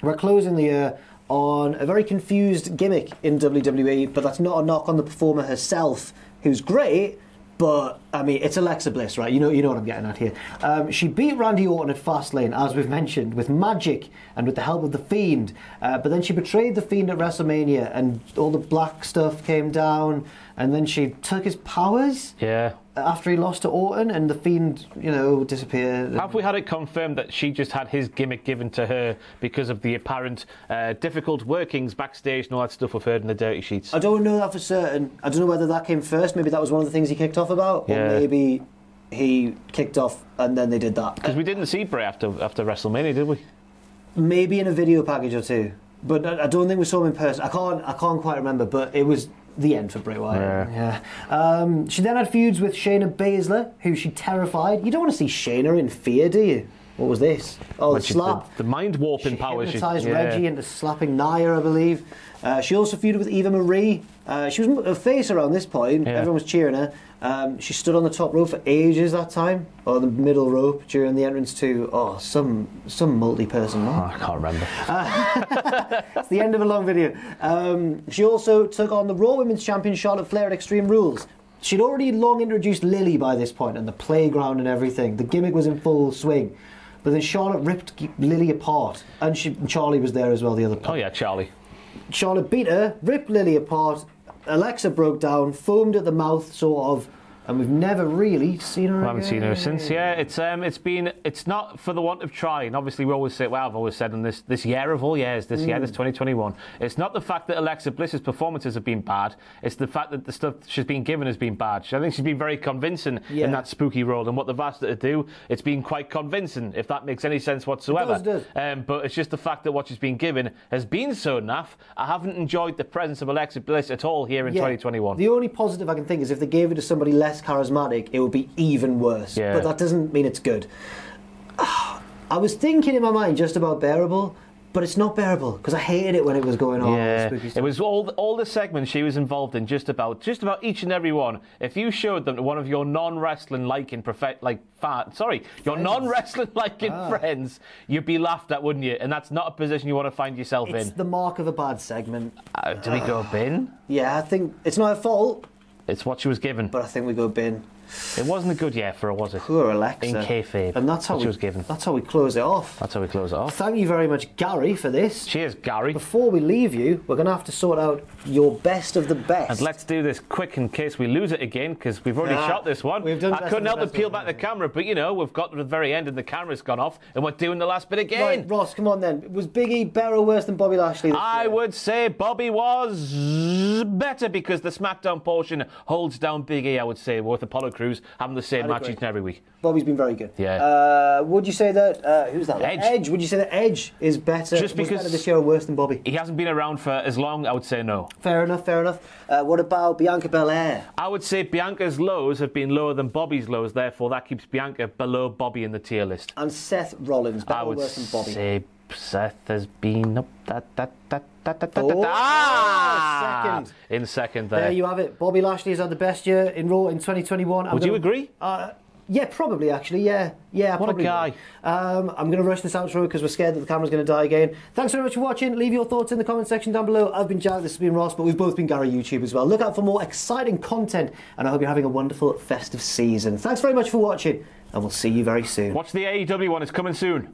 We're closing the year on a very confused gimmick in WWE, but that's not a knock on the performer herself, who's great. But I mean, it's Alexa Bliss, right? You know, you know what I'm getting at here. Um, she beat Randy Orton at Fastlane, as we've mentioned, with magic and with the help of the Fiend. Uh, but then she betrayed the Fiend at WrestleMania, and all the black stuff came down. And then she took his powers Yeah. after he lost to Orton, and the Fiend, you know, disappeared. Have we had it confirmed that she just had his gimmick given to her because of the apparent uh, difficult workings backstage and all that stuff we've heard in the dirty sheets? I don't know that for certain. I don't know whether that came first. Maybe that was one of the things he kicked off about, Yeah. or maybe he kicked off and then they did that. Because we didn't see Bray after after WrestleMania, did we? Maybe in a video package or two, but I I don't think we saw him in person. I can't. I can't quite remember, but it was the end for Bray Wyatt. Yeah. Um, she then had feuds with Shayna Baszler, who she terrified. You don't want to see Shayna in fear, do you? What was this? Oh, the slap. the, the mind warping She power. she- hypnotised yeah. Reggie into slapping Nia, I believe. Uh, she also feuded with Eva Marie. Uh, she was a face around this point. Yeah. Everyone was cheering her. Um, she stood on the top rope for ages that time, or the middle rope during the entrance to oh some some multi-person. Oh, match. I can't remember. It's the end of a long video. Um, she also took on the Raw Women's Champion Charlotte Flair at Extreme Rules. She'd already long introduced Lily by this point, and the playground and everything. The gimmick was in full swing. But then Charlotte ripped Lily apart, and she, Charlie was there as well. The other. Part. oh yeah, Charlie. Charlotte beat her, ripped Lily apart. Alexa broke down, foamed at the mouth, sort of, and we've never really seen her. I haven't seen her since. Yeah, it's um, it's been, it's not for the want of trying. Obviously, we always say, well, I've always said in this this year of all years, this Mm. year, this 2021, it's not the fact that Alexa Bliss's performances have been bad. It's the fact that the stuff she's been given has been bad. I think she's been very convincing Yeah. in that spooky role, and what they've asked her to do, it's been quite convincing. If that makes any sense whatsoever. It does, it does. Um, but it's just the fact that what she's been given has been so naff. I haven't enjoyed the presence of Alexa Bliss at all here in Yeah. 2021. The only positive I can think is if they gave it to somebody less charismatic, it would be even worse. Yeah. But that doesn't mean it's good. I was thinking in my mind just about bearable, but it's not bearable because I hated it when it was going on. Yeah, it was all the, all the segments she was involved in. Just about just about each and every one. If you showed them to one of your non-wrestling liking profe- like fa- sorry, your non-wrestling liking Ah. friends, you'd be laughed at, wouldn't you? And that's not a position you want to find yourself It's in. the mark of a bad segment. Uh, do we go bin? Yeah, I think it's not her fault, It's what she was given. but I think we go bin. It wasn't a good year for her, was it? Poor Alexa. In kayfabe. And that's how we she was given. That's how we close it off. That's how we close it off. Thank you very much, Gary, for this. Cheers, Gary. Before we leave you, we're going to have to sort out your best of the best. And let's do this quick in case we lose it again, because we've already Yeah, shot this one. we've done I couldn't help but peel back the camera, but you know, we've got to the very end and the camera's gone off, and we're doing the last bit again. Right, Ross, come on then. Was Biggie better or worse than Bobby Lashley? I year? would say Bobby was better because the SmackDown portion holds down Big E, I would say, with Apollo Crews having the same match each and every week. Bobby's been very good. Yeah. Uh, would you say that? Uh, who's that? Edge. Would you say that Edge is better? Just because- better this year or worse than Bobby? He hasn't been around for as long, I would say no. Fair enough. Fair enough. Uh, what about Bianca Belair? I would say Bianca's lows have been lower than Bobby's lows, therefore that keeps Bianca below Bobby in the tier list. And Seth Rollins, better I or would worse than Bobby? say Seth has been up that that that that that that Oh, ah! second. in second there. There you have it. Bobby Lashley has had the best year in Raw in 2021. I'm Would you gonna- agree? Uh, yeah, probably actually. Yeah, yeah. What a probably guy. Um, I'm going to rush this outro because we're scared that the camera's going to die again. Thanks very much for watching. Leave your thoughts in the comment section down below. I've been Jack. This has been Ross, but we've both been Gary YouTube as well. Look out for more exciting content, and I hope you're having a wonderful festive season. Thanks very much for watching, and we'll see you very soon. Watch the AEW one, it's coming soon.